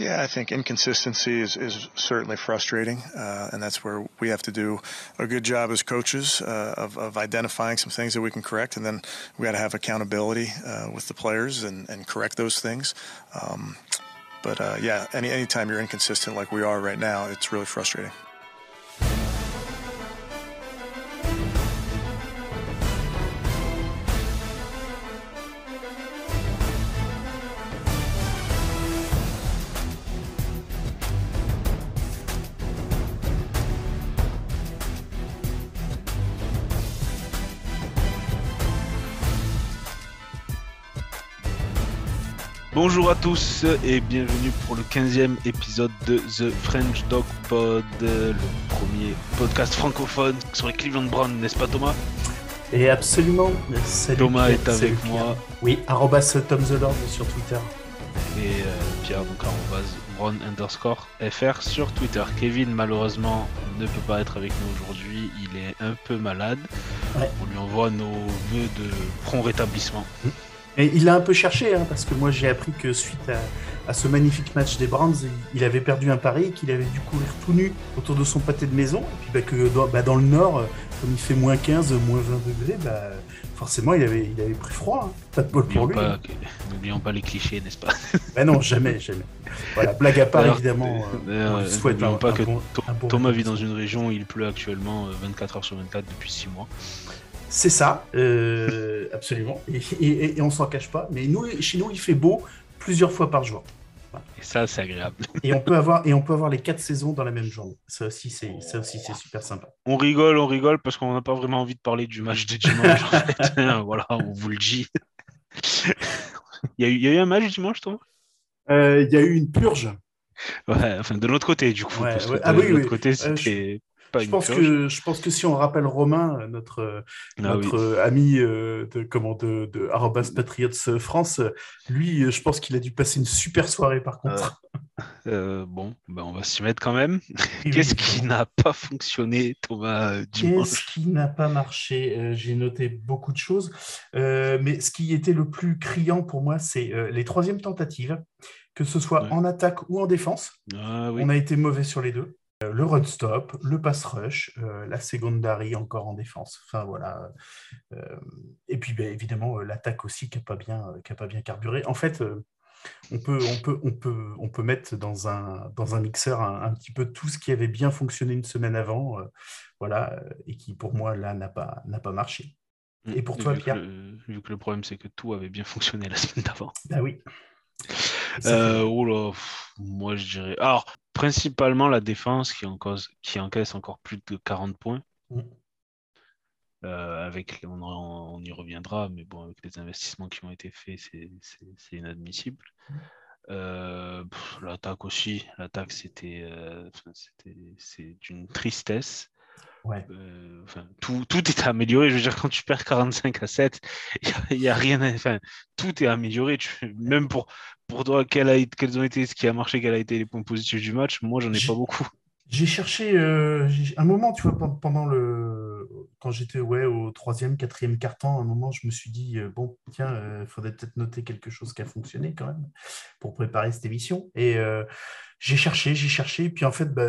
Yeah, I think inconsistency is, is certainly frustrating, uh, and that's where we have to do a good job as coaches uh, of, of identifying some things that we can correct, and then we got to have accountability uh, with the players and, and correct those things. Um, but uh, yeah, any anytime you're inconsistent like we are right now, it's really frustrating. Bonjour à tous et bienvenue pour le 15e épisode de The French Dog Pod, le premier podcast francophone sur les Cleveland Browns, n'est-ce pas Thomas? Et absolument. Salut Thomas est avec moi. Oui, arrobas Tom the Lord sur Twitter. Et euh, Pierre, donc arrobas Brown underscore FR sur Twitter. Kevin, malheureusement, ne peut pas être avec nous aujourd'hui. Il est un peu malade. On lui envoie nos vœux de prompt rétablissement. Mm. Et il a un peu cherché, hein, parce que moi j'ai appris que suite à, ce magnifique match des Browns, il avait perdu un pari qu'il avait dû courir tout nu autour de son pâté de maison. Et puis bah, que dans, bah, dans, le nord, comme il fait moins 15, moins 20 degrés, bah, forcément il avait, il avait pris froid. Hein. Pas de bol pour lui. N'oublions pas les clichés, n'est-ce pas? Bah Non, jamais, jamais. Voilà, blague à part évidemment. Euh, N'oublions pas que Thomas vit dans une région où il pleut actuellement 24 euh, heures sur 24 depuis 6 mois. C'est ça, euh, absolument. Et, et, et on s'en cache pas. Mais nous, chez nous, il fait beau plusieurs fois par jour. Et ça, c'est agréable. et on peut avoir et on peut avoir les quatre saisons dans la même journée. Ça aussi, c'est ça aussi, c'est super sympa. On rigole, on rigole parce qu'on n'a pas vraiment envie de parler du match de dimanche. voilà, on vous le dit. il, y a eu, il y a eu un match dimanche, toi euh, Il y a eu une purge. Ouais, enfin de l'autre côté, du coup. Ouais, parce ah de oui, l'autre côté, c'était je pense, que, je pense que si on rappelle Romain, notre, ah notre ami euh, de, comment, de, de Patriots France, lui, je pense qu'il a dû passer une super soirée par contre. Euh, bon, ben on va s'y mettre quand même. Qu'est-ce qui n'a pas fonctionné, Thomas, euh, Qu'est-ce qui n'a pas marché? J'ai noté beaucoup de choses. mais ce qui était le plus criant pour moi, c'est les troisièmes tentatives, que ce soit en attaque ou en défense. Ah on a été mauvais sur les deux. Euh, le run stop, le pass rush, euh, la secondary encore en défense. Enfin voilà. Euh, et puis ben, évidemment l'attaque aussi qui n'a pas bien, pas bien carburé. En fait, on peut, on peut, on peut, on peut mettre dans un, dans un mixeur un, petit peu tout ce qui avait bien fonctionné une semaine avant, voilà, et qui pour moi là n'a pas, n'a pas marché. Mmh. Et pour toi, Pierre Vu que le problème c'est que tout avait bien fonctionné la semaine d'avant. Ah oui. Euh, oula, moi je dirais. Alors, principalement la défense qui, qui encaisse encore plus de 40 points. Mm. Euh, avec, on, y reviendra, mais bon, avec les investissements qui ont été faits, c'est inadmissible. Mm. Euh, l'attaque aussi, l'attaque c'était c'est d'une tristesse. Ouais. Euh, tout, tout est amélioré. Je veux dire, quand tu perds 45 à 7, il n'y a, rien. Enfin, tout est amélioré. même pour, pour toi, quel a, quels ont été ce qui a marché, quels ont été les points positifs du match Moi, j'en ai pas beaucoup. J'ai cherché euh, un moment, tu vois, pendant le. Quand j'étais ouais, au troisième, quatrième carton, un moment, je me suis dit, euh, bon, tiens, il faudrait peut-être noter quelque chose qui a fonctionné quand même pour préparer cette émission. Et j'ai cherché, j'ai cherché. Et puis en fait, bah,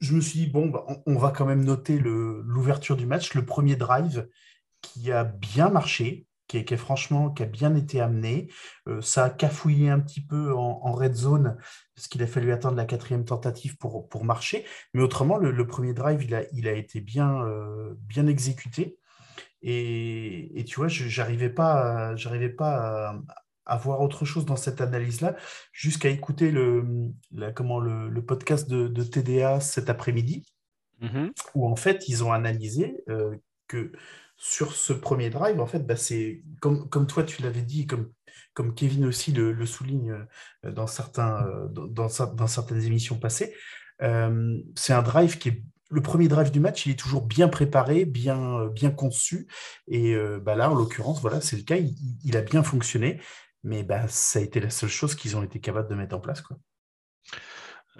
je me suis dit, bon, bah, on, va quand même noter l'ouverture du match, le premier drive qui a bien marché, qui, est, franchement, qui a bien été amené. Euh, ça a cafouillé un petit peu en, red zone, parce qu'il a fallu attendre la quatrième tentative pour, marcher. Mais autrement, le, premier drive, il a, été bien, euh, exécuté. Et, et, tu vois, je n'arrivais pas, j'arrivais pas à, avoir autre chose dans cette analyse-là, jusqu'à écouter le, comment, le, podcast de, TDA cet après-midi, mm-hmm. où en fait, ils ont analysé euh, que sur ce premier drive, en fait, bah, c'est comme, comme toi tu l'avais dit, comme, comme Kevin aussi le, souligne euh, dans, certains, euh, dans, dans, certaines émissions passées, c'est un drive qui est le premier drive du match, il est toujours bien préparé, bien, bien conçu. Et bah là, en l'occurrence, voilà, c'est le cas. Il, il, a bien fonctionné. Mais bah, ça a été la seule chose qu'ils ont été capables de mettre en place. Quoi.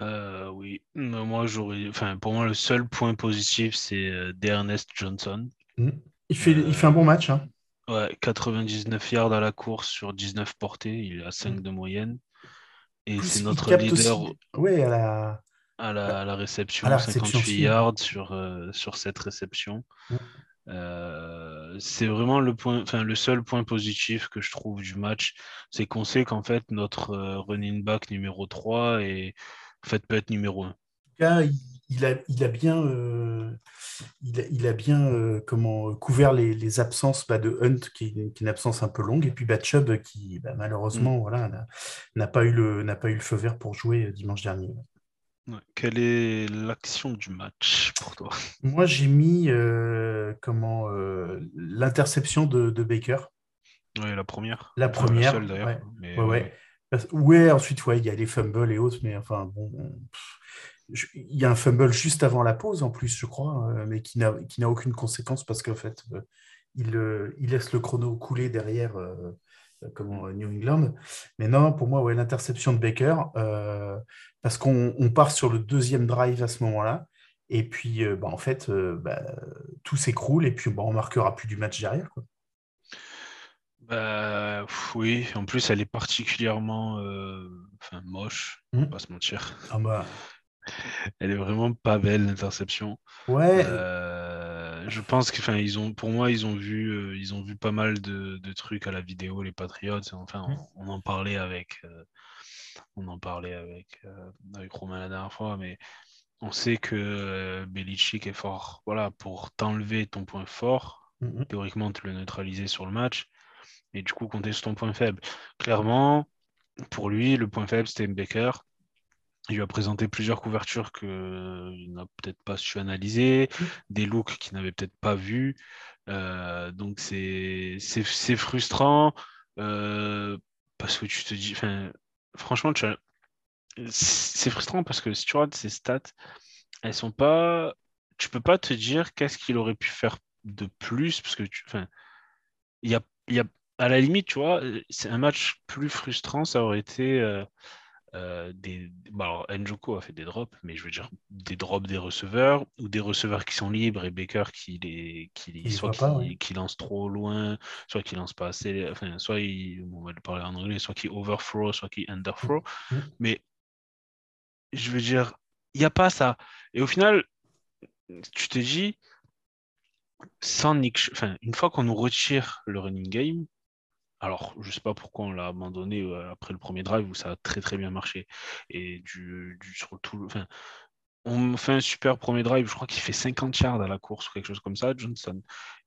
Euh, oui, moi j'aurais. Enfin, pour moi, le seul point positif, c'est euh, D'Ernest Johnson. Mmh. Il, fait, il fait un bon match. Hein. Ouais, 99 yards à la course sur 19 portées, il a 5 mmh. de moyenne. Et c'est notre leader. À la... À la, réception, 58 yards sur, sur cette réception. Euh, c'est vraiment le, point, enfin, le seul point positif que je trouve du match, c'est qu'on sait qu'en fait notre euh, running back numéro 3 est, en fait, peut être numéro 1. il, a, il a bien, euh, il a, bien comment, couvert les, absences bah, de Hunt, qui est, une absence un peu longue, et puis bah, Chubb, qui bah, malheureusement mm. voilà, n'a pas, eu le, pas eu le feu vert pour jouer dimanche dernier. Quelle est l'action du match pour toi? Moi, j'ai mis euh, comment euh, l'interception de, Baker. Oui, la première. La première. d'ailleurs. Ouais. Ouais, ensuite, ouais, il y a les fumbles et autres, mais enfin, bon. il y a un fumble juste avant la pause, en plus, je crois, euh, mais qui n'a aucune conséquence parce qu'en fait, il, il, laisse le chrono couler derrière comment, New England. Mais non, pour moi, ouais, l'interception de Baker parce qu'on part sur le deuxième drive à ce moment-là. Et puis, euh, bah, en fait, euh, bah, tout s'écroule et puis bah, on marquera plus du match derrière. Quoi. Bah, oui, en plus, elle est particulièrement euh, moche, on va mmh. pas se mentir. Ah. Elle est vraiment pas belle, l'interception. Ouais. Je pense que, ils ont, pour moi, ils ont vu, ils ont vu pas mal de, trucs à la vidéo, les Patriots. Enfin, mmh. on, en parlait avec, on en parlait avec, euh, avec Romain la dernière fois, mais on sait que euh, Belichick est fort. Voilà, pour t'enlever ton point fort, mm-hmm. théoriquement te le neutraliser sur le match, et du coup compter sur ton point faible. Clairement, pour lui, le point faible, c'était Baker. Il lui a présenté plusieurs couvertures qu'il n'a peut-être pas su analyser, mm. des looks qu'il n'avait peut-être pas vus. Euh, donc c'est frustrant parce que tu te dis, franchement, c'est frustrant parce que si tu regardes ces stats, elles sont pas. Tu peux pas te dire qu'est-ce qu'il aurait pu faire de plus parce que tu. Il y a, y a, à la limite, tu vois, c'est un match plus frustrant, ça aurait été. Euh, euh, des... alors, Njoku a fait des drops, mais je veux dire des drops des receveurs ou des receveurs qui sont libres et Baker qui les, qui soit qui, lance trop loin, soit qui lance pas assez, enfin, soit il, on va le parler en anglais, soit qui overthrow, soit qui underthrow. Mm. Mm. Mais je veux dire, il n'y a pas ça. Et au final, tu te dis, sans Nick, enfin, une fois qu'on nous retire le running game, alors, je ne sais pas pourquoi on l'a abandonné euh, après le premier drive où ça a très très bien marché. Et du, tout, on fait un super premier drive, je crois qu'il fait 50 yards à la course ou quelque chose comme ça, Johnson.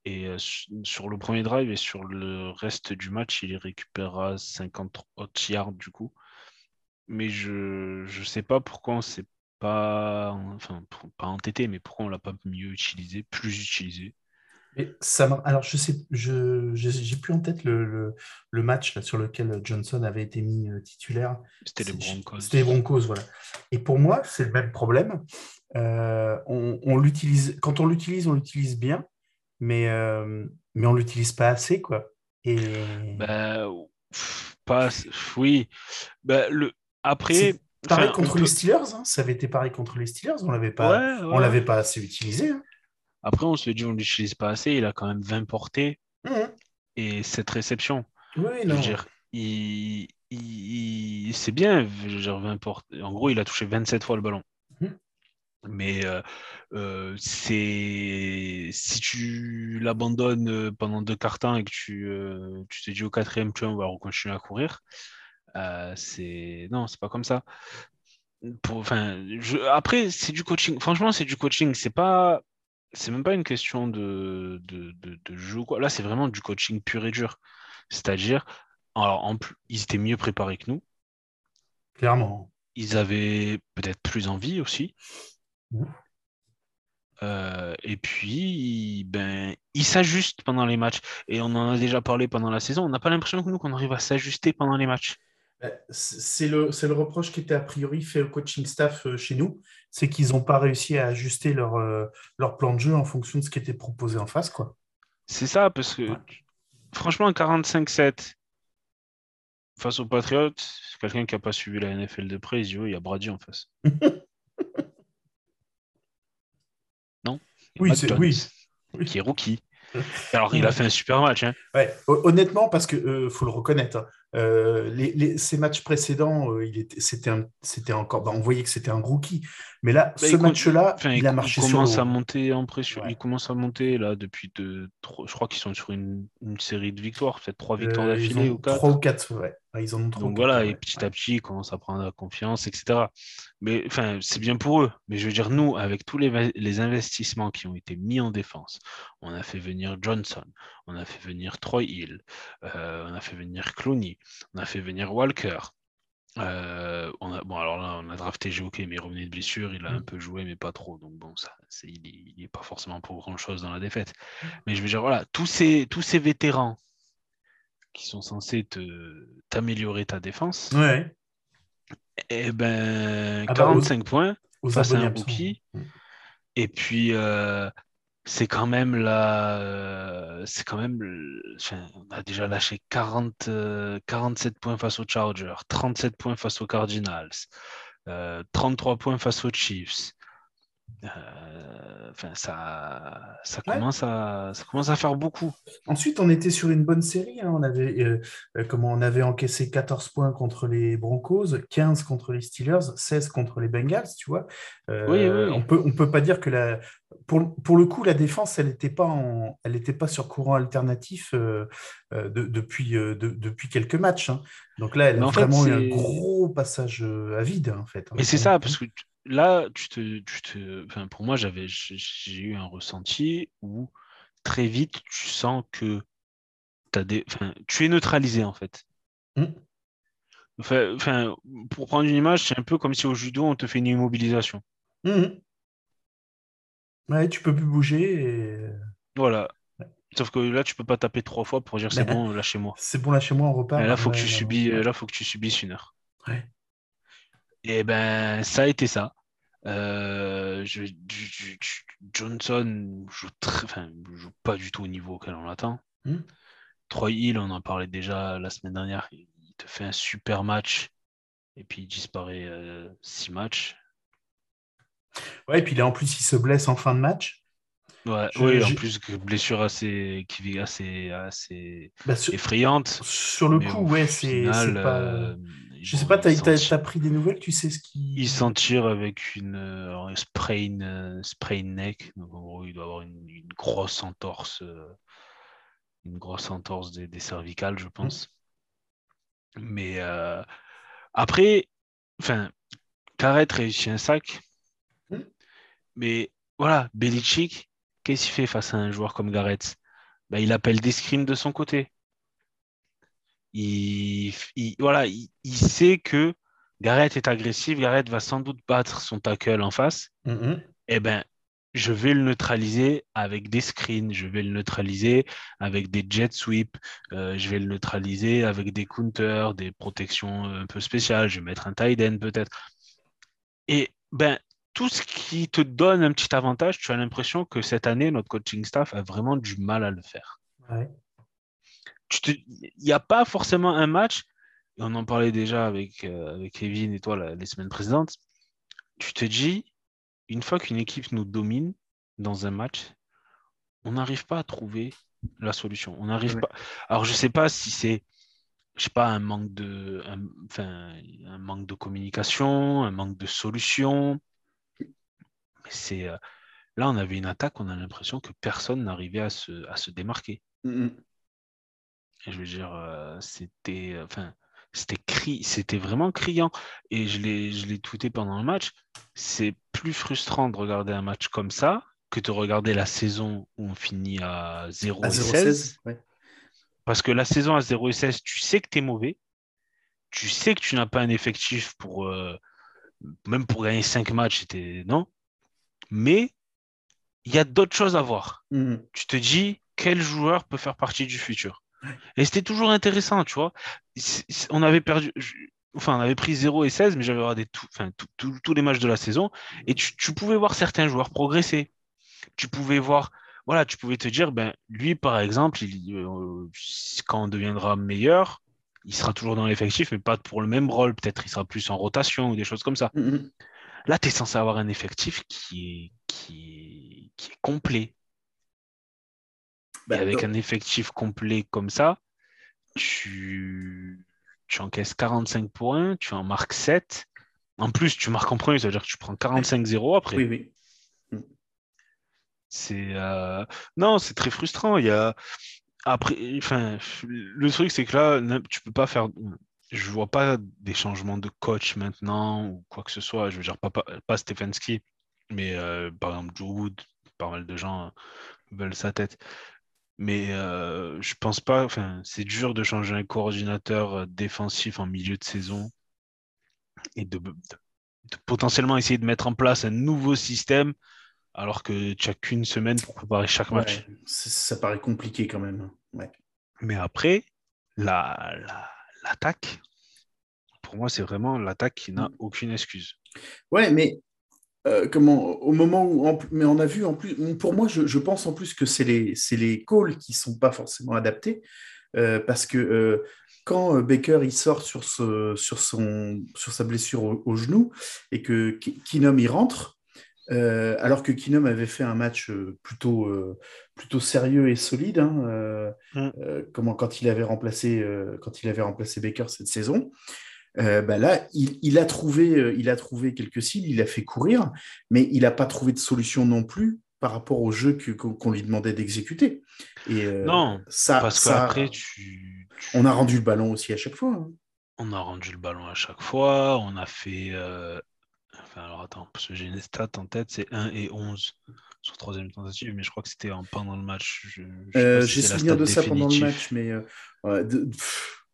Et euh, sur le premier drive et sur le reste du match, il récupérera 50 autres yards du coup. Mais je ne sais pas pourquoi on s'est pas, enfin, pas entêté, mais pourquoi on l'a pas mieux utilisé, plus utilisé ça Alors, je sais, je j'ai plus en tête le, le, match là, sur lequel Johnson avait été mis euh, titulaire. C'était les Broncos. C'était les Broncos, voilà. Et pour moi, c'est le même problème. Euh, on, l'utilise, quand on l'utilise, on l'utilise bien, mais, euh, mais on l'utilise pas assez, quoi. Et... Bah, pas, oui. Bah, le, après. Pareil contre les Steelers, hein. ça avait été pareil contre les Steelers, on l'avait pas, on l'avait pas assez utilisé. Hein. Après, on se dit, on ne l'utilise pas assez. Il a quand même 20 portées et cette réception. Oui, non. Je veux dire, il, c'est bien, je veux dire, 20 portées. En gros, il a touché 27 fois le ballon. Mhm. Mais euh, euh, c'est si tu l'abandonnes pendant deux cartons et que tu, euh, tu te dis au quatrième, tu vois, on va continuer à courir, c'est non, c'est pas comme ça. Pour, je... Après, c'est du coaching. Franchement, c'est du coaching. C'est pas c'est même pas une question de, de, jeu quoi. Là, c'est vraiment du coaching pur et dur. C'est-à-dire, alors, en plus, ils étaient mieux préparés que nous. Clairement. Ils avaient peut-être plus envie aussi. Mmh. Euh, et puis, ben, ils s'ajustent pendant les matchs. Et on en a déjà parlé pendant la saison. On n'a pas l'impression que nous, qu'on arrive à s'ajuster pendant les matchs. Euh, c'est le, le, reproche qui était a priori fait au coaching staff euh, chez nous, c'est qu'ils n'ont pas réussi à ajuster leur, euh, leur plan de jeu en fonction de ce qui était proposé en face. quoi. C'est ça, parce que franchement, 45-7 face aux Patriots, quelqu'un qui n'a pas suivi la NFL de près, il dit, il y a Brady en face. non? Oui, c'est oui. Qui est rookie. Alors, il a fait un super match. Hein. Ouais. Honnêtement, parce qu'il faut le reconnaître, hein. Euh, les, ces matchs précédents, euh, il était, c'était, encore, bah, on voyait que c'était un rookie. Mais là, bah, ce match-là, il, a marché il commence à monter en pression. Il commence à monter là depuis de, je crois qu'ils sont sur une, une, série de victoires, peut-être trois victoires euh, d'affilée ou quatre. Trois ou quatre, ouais. Ils en ont Donc voilà, et petit à petit, ils commencent à prendre la confiance, etc. Mais enfin, c'est bien pour eux. Mais je veux dire, nous, avec tous les, les investissements qui ont été mis en défense, on a fait venir Johnson, on a fait venir Troy Hill, on a fait venir Clooney, on a fait venir Walker. Euh, on a, bon, alors là, on a drafté Joke, mais il revenait de blessure, il a un mm. peu joué, mais pas trop. Donc bon, ça, il n'est pas forcément pour grand-chose dans la défaite. Mais je veux dire, voilà, tous ces, tous ces vétérans qui sont censés t'améliorer ta défense, ouais. et eh ben, 45 ah bah, points face à un rookie. Mm. Et puis, euh, c'est quand même euh, c'est quand même, on a déjà lâché 40, 47 euh, points face aux Chargers, 37 points face aux Cardinals, 33 euh, points face aux Chiefs. Enfin, ça, ça, commence à, ça commence à faire beaucoup. Ensuite, on était sur une bonne série. Hein. On, avait, comment, on avait encaissé 14 points contre les Broncos, 15 contre les Steelers, 16 contre les Bengals, tu vois. oui, oui. On peut, on peut pas dire que la, pour, pour, le coup, la défense, elle n'était pas, elle pas sur courant alternatif euh, euh, depuis, euh, depuis quelques matchs. Hein. Donc là, elle a vraiment eu un gros passage à vide, en fait. Mais c'est ça, parce que là, tu te, tu te... Enfin, pour moi, j'avais, j'ai eu un ressenti où très vite, tu sens que as des... enfin, tu es neutralisé, en fait. Mmh. Enfin, pour prendre une image, c'est un peu comme si au judo, on te fait une immobilisation. Mmh. Ouais, tu peux plus bouger. Voilà. Sauf que là, tu peux pas taper trois fois pour dire c'est bon, lâchez-moi. C'est bon, lâchez-moi, on repart. là, faut que tu subis, là, faut que tu subisses une heure. Ouais. Et ben, ça a été ça. Euh, Johnson joue, très, enfin, joue pas du tout au niveau auquel on l'attend. Hmm. Troy Hill, on en parlait déjà la semaine dernière, il te fait un super match et puis il disparaît euh, six matchs. Ouais, et puis là, en plus, il se blesse en fin de match. Ouais, oui, en plus, blessure assez, qui assez, assez bah, effrayante. Sur le coup, ouais, c'est pas. Euh, je sais pas, tu as, pris des nouvelles, tu sais ce qui. Il s'en tire avec une euh, sprain, euh, sprain neck. Donc, en gros, il doit avoir une, grosse entorse, une grosse entorse des, cervicales, je pense. Mais après, enfin, Carrette réussit un sac. Mais voilà, Belichick, qu'est-ce qu'il fait face à un joueur comme Garrett bah, Il appelle des scrims de son côté. Il, voilà, il, sait que Garrett est agressif, Garrett va sans doute battre son tackle en face. Mm-hmm. Eh ben, je vais le neutraliser avec des screens, je vais le neutraliser avec des jet sweeps, euh, je vais le neutraliser avec des counters, des protections un peu spéciales, je vais mettre un tight end peut-être. Et ben, tout ce qui te donne un petit avantage, tu as l'impression que cette année, notre coaching staff a vraiment du mal à le faire. Il n'y a pas forcément un match, et on en parlait déjà avec, euh, avec Kevin et toi les semaines précédentes, tu te dis, une fois qu'une équipe nous domine dans un match, on n'arrive pas à trouver la solution. On n'arrive pas. Alors, je ne sais pas si c'est je sais pas, un manque de, enfin, un manque de communication, un manque de solution, c'est euh, là, on avait une attaque, on a l'impression que personne n'arrivait à se, à se démarquer. Mm, mm. Je veux dire, euh, c'était, enfin, c'était cri, c'était vraiment criant. Et je l'ai, je l'ai tweeté pendant le match. C'est plus frustrant de regarder un match comme ça que de regarder la saison où on finit à 0 et 16. Parce que la saison à 0 et 16, tu sais que tu es mauvais. Tu sais que tu n'as pas un effectif pour. Euh, même pour gagner 5 matchs, c'était. Non mais il y a d'autres choses à voir. Mhm. Tu te dis, quel joueur peut faire partie du futur? Et c'était toujours intéressant, tu vois. On avait perdu, enfin, on avait pris 0 et 16, mais j'avais regardé tous les matchs de la saison, et tu, pouvais voir certains joueurs progresser. Tu pouvais voir, voilà, tu pouvais te dire, ben, lui, par exemple, euh, quand on deviendra meilleur, il sera toujours dans l'effectif, mais pas pour le même rôle. Peut-être il sera plus en rotation ou des choses comme ça. Mhm. Là, tu es censé avoir un effectif qui est, qui qui est complet. Bah, avec un effectif complet comme ça, tu tu encaisses 45 points, tu en marques 7. En plus, tu marques en premier, ça veut dire que tu prends 45-0 après. Oui, oui. C'est euh, non, c'est très frustrant. Il y a après, enfin, le truc c'est que là, tu peux pas faire. Je vois pas des changements de coach maintenant ou quoi que ce soit. Je veux dire pas pas, Stefanski, mais euh, par exemple Joe Wood, pas mal de gens veulent sa tête. Mais euh, je pense pas. Enfin, c'est dur de changer un coordinateur défensif en milieu de saison et de potentiellement essayer de mettre en place un nouveau système alors que tu n'as qu'une semaine pour préparer chaque match. ça paraît compliqué quand même. Mais après, l'attaque, pour moi, c'est vraiment l'attaque qui n'a mm. aucune excuse. Ouais, mais euh, comment au moment où mais on a vu en plus pour moi je, pense en plus que c'est les les calls qui sont pas forcément adaptés euh, parce que euh, quand Baker il sort sur ce sur son sur sa blessure au, genou et que Kinom y rentre alors que Kinom avait fait un match plutôt, plutôt sérieux et solide, hein, mm. comment, quand, il avait remplacé, quand il avait remplacé Baker cette saison. Bah là, il, a trouvé, il a trouvé quelques cibles, il a fait courir, mais il n'a pas trouvé de solution non plus par rapport au jeu qu'on lui demandait d'exécuter. Et non, ça, parce qu'après, tu, on a rendu le ballon aussi à chaque fois. Hein. On a rendu le ballon à chaque fois, on a fait alors attends, parce que j'ai une stat en tête, c'est 1 et 11 sur troisième tentative, mais je crois que c'était en pendant le match. Euh, j'ai souvenir de ça pendant le match, mais euh,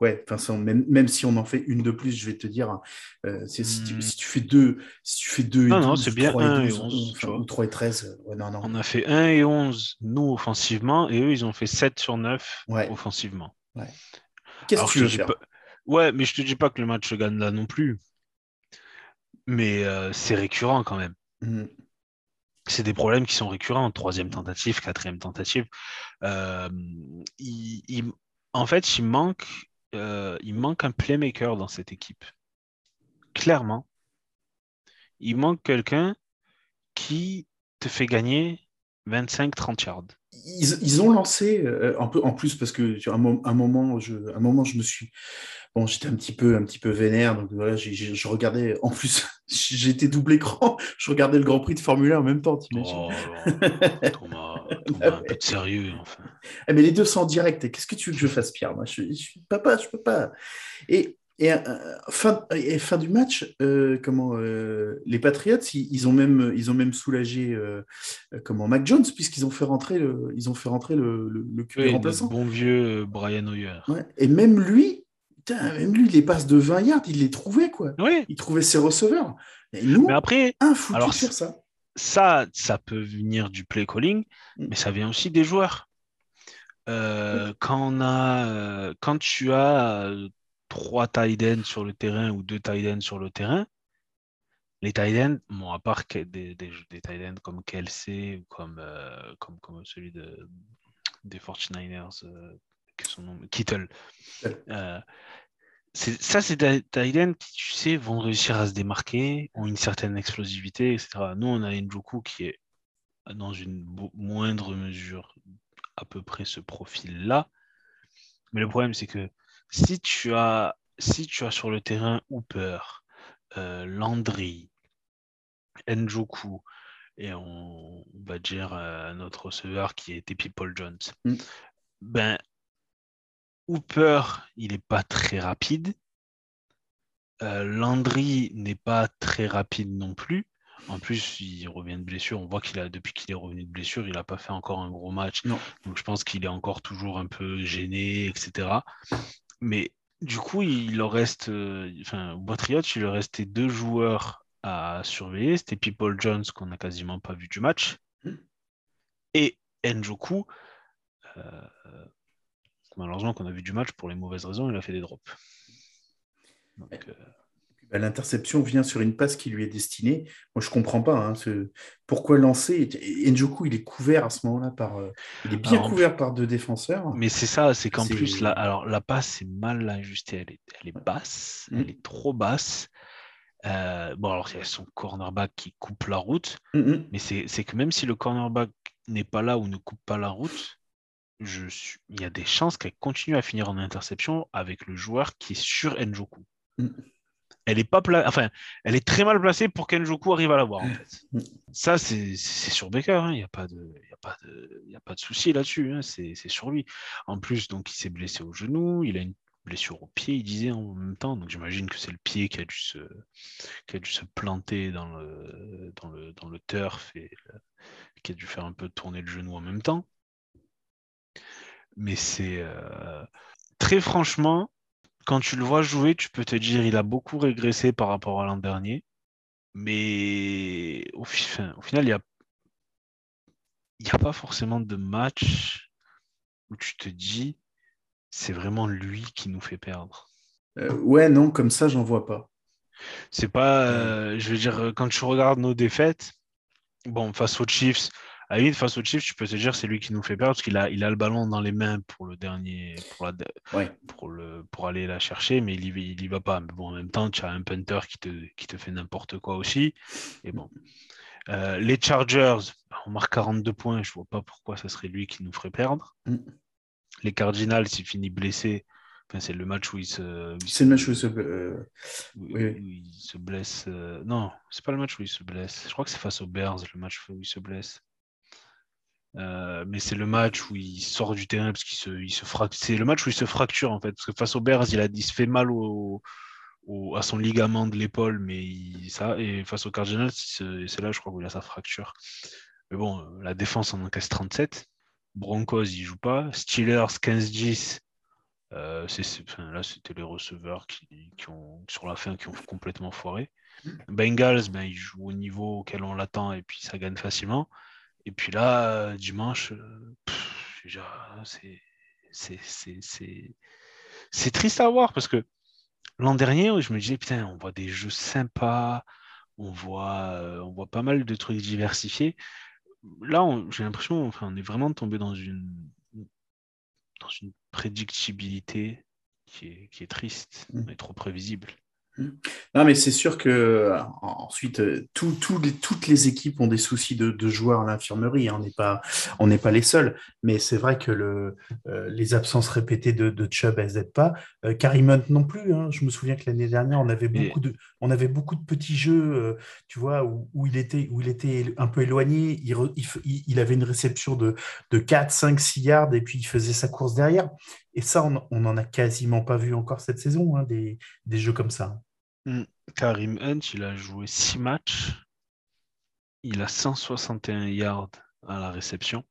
ouais, même, même, si on en fait une de plus, je vais te dire, euh, si, tu, hmm. si, tu, fais deux, si tu fais deux non, non, c'est bien 1 et 11, ou 3 et 13, non, non. On a fait 1 et 11, nous, offensivement, et eux, ils ont fait 7 sur 9 offensivement. Ouais. Qu'est-ce que tu veux faire Ouais, mais je te dis pas que le match gagne là non plus mais euh, c'est récurrent quand même. Mm. C'est des problèmes qui sont récurrents. Troisième tentative, quatrième tentative. Euh, en fait, il manque, euh, il manque un playmaker dans cette équipe. Clairement. Il manque quelqu'un qui te fait gagner 25-30 yards. Ils, ont lancé un peu en plus parce que un, un moment, je me suis bon, j'étais un petit peu, un petit peu vénère, donc voilà, je regardais. En plus, j'étais double écran. Je regardais le Grand Prix de Formule 1 en même temps. Oh, Thomas, un peu de sérieux, enfin. Ah, mais les deux sont en direct. Qu'est-ce que tu veux que je fasse, Pierre? Moi, je, suis papa, je peux pas. Et et, euh, fin, et fin du match, euh, comment euh, les Patriots, ils, ont même, ils ont même soulagé comment Mac Jones puisqu'ils ont fait rentrer le, ils ont fait rentrer le, le, bon vieux Brian Hoyer. Et même lui, même lui, les passes de 20 yards, il les trouvait, quoi. Il trouvait ses receveurs. Et nous, mais après, un alors, sur ça. Ça, ça peut venir du play calling, mm. mais ça vient aussi des joueurs. Euh, quand, on a, euh, quand tu as euh, trois tight ends sur le terrain ou deux tight ends sur le terrain, les tight ends, bon, à part des, des, des tight ends comme Kelsey ou comme, comme, comme celui de, des 49ers, son nom, Kittle. ça, c'est des qui, tu sais, vont réussir à se démarquer, ont une certaine explosivité, etc. Nous, on a Njoku qui est dans une moindre mesure à peu près ce profil-là. Mais le problème, c'est que si tu as, si tu as sur le terrain Hooper, euh, Landry, Njoku, et on, va dire euh, notre receveur qui était People Jones, mm. ben Hooper, il n'est pas très rapide. Euh, Landry n'est pas très rapide non plus. En plus, il revient de blessure. On voit qu'il a, depuis qu'il est revenu de blessure, il n'a pas fait encore un gros match. Donc je pense qu'il est encore toujours un peu gêné, etc. Mais du coup, il leur reste, euh, enfin, au il leur restait deux joueurs à surveiller. C'était People Jones qu'on n'a quasiment pas vu du match. Hmm. Et Njoku. Euh, malheureusement, qu'on a vu du match pour les mauvaises raisons, il a fait des drops. Euh, bah, l'interception vient sur une passe qui lui est destinée. Moi, je comprends pas. Hein, pourquoi lancer Njoku, il est couvert à ce moment-là par. Euh, il est bien couvert par deux défenseurs. Mais c'est ça, c'est qu'en plus, la, alors, la passe est mal ajustée. Elle est, elle est basse, mm. elle est trop basse. Euh, bon, alors, il y a son cornerback qui coupe la route. Mm, mm. Mais c'est que même si le cornerback n'est pas là ou ne coupe pas la route, je suis... il y a des chances qu'elle continue à finir en interception avec le joueur qui est sur Njoku. Mm. Elle est pas enfin, elle est très mal placée pour qu'Njoku arrive à la voir. En fait. Mm. Ça, c'est sur Baker. Hein. Il n'y a pas de, y a pas de, y a pas de souci là-dessus. Hein. C'est sur lui. En plus, donc, il s'est blessé au genou. Il a une blessure au pied, il disait en même temps. Donc, j'imagine que c'est le pied qui a dû se, qui a dû se planter dans le, dans le, dans le turf et qui a dû faire un peu tourner le genou en même temps. Mais c'est euh, très franchement, quand tu le vois jouer, tu peux te dire il a beaucoup régressé par rapport à l'an dernier. Mais au, final, il n'y a, a pas forcément de match où tu te dis c'est vraiment lui qui nous fait perdre. Euh, ouais, non, comme ça, j'en vois pas. C'est pas, euh, je veux dire, quand tu regardes nos défaites, bon, face aux Chiefs, à la face aux Chiefs, tu peux te dire c'est lui qui nous fait perdre parce qu'il a, il a le ballon dans les mains pour le dernier, pour, la, pour, le, pour aller la chercher, mais il y, il y va pas. Mais bon, en même temps, tu as un punter qui te, qui te fait n'importe quoi aussi. Et bon. Euh, les Chargers, bah, on marque 42 points, je vois pas pourquoi ça serait lui qui nous ferait perdre. Mm. Les Cardinals, s'il finit blessé, c'est le match où il se. C'est le match où il se, euh, il se blesse. Euh, Non, c'est pas le match où il se blesse. Je crois que c'est face aux Bears, le match où il se blesse. Euh, mais c'est le match où il sort du terrain parce qu'il se, il se fracture. C'est le match où il se fracture en fait. Parce que face aux Bears, il, a, il se fait mal au, à son ligament de l'épaule, mais ça. Et face aux Cardinals, c'est là, je crois, où il a sa fracture. Mais bon, la défense en encaisse 37. Broncos, il joue pas. Steelers, 15-10. Euh, là, c'était les receveurs qui, ont, sur la fin, qui ont complètement foiré. Bengals, ben, ils jouent au niveau auquel on l'attend et puis ça gagne facilement. Et puis là, dimanche, c'est triste à voir parce que l'an dernier, je me disais, putain, on voit des jeux sympas, on voit, euh, on voit pas mal de trucs diversifiés. Là, j'ai l'impression, enfin, on est vraiment tombé dans une, dans une prédictibilité qui est, qui est triste, mmh. et trop prévisible. Non, mais c'est sûr que ensuite, euh, toutes les équipes ont des soucis de, joueurs à l'infirmerie. Hein. On n'est pas, on n'est pas les seuls. Mais c'est vrai que le, euh, les absences répétées de, de Chubb, elles n'aident pas. Euh, Hunt non plus. Hein. Je me souviens que l'année dernière, on avait beaucoup de, on avait beaucoup de petits jeux, euh, tu vois, où, il était, où il était un peu éloigné. Il, il, avait une réception de, de 4, 5, 6 yards et puis il faisait sa course derrière. Et ça, on n'en a quasiment pas vu encore cette saison, hein, des, des jeux comme ça. Hmm. Karim Hunt, il a joué 6 matchs. Il a 161 yards à la réception.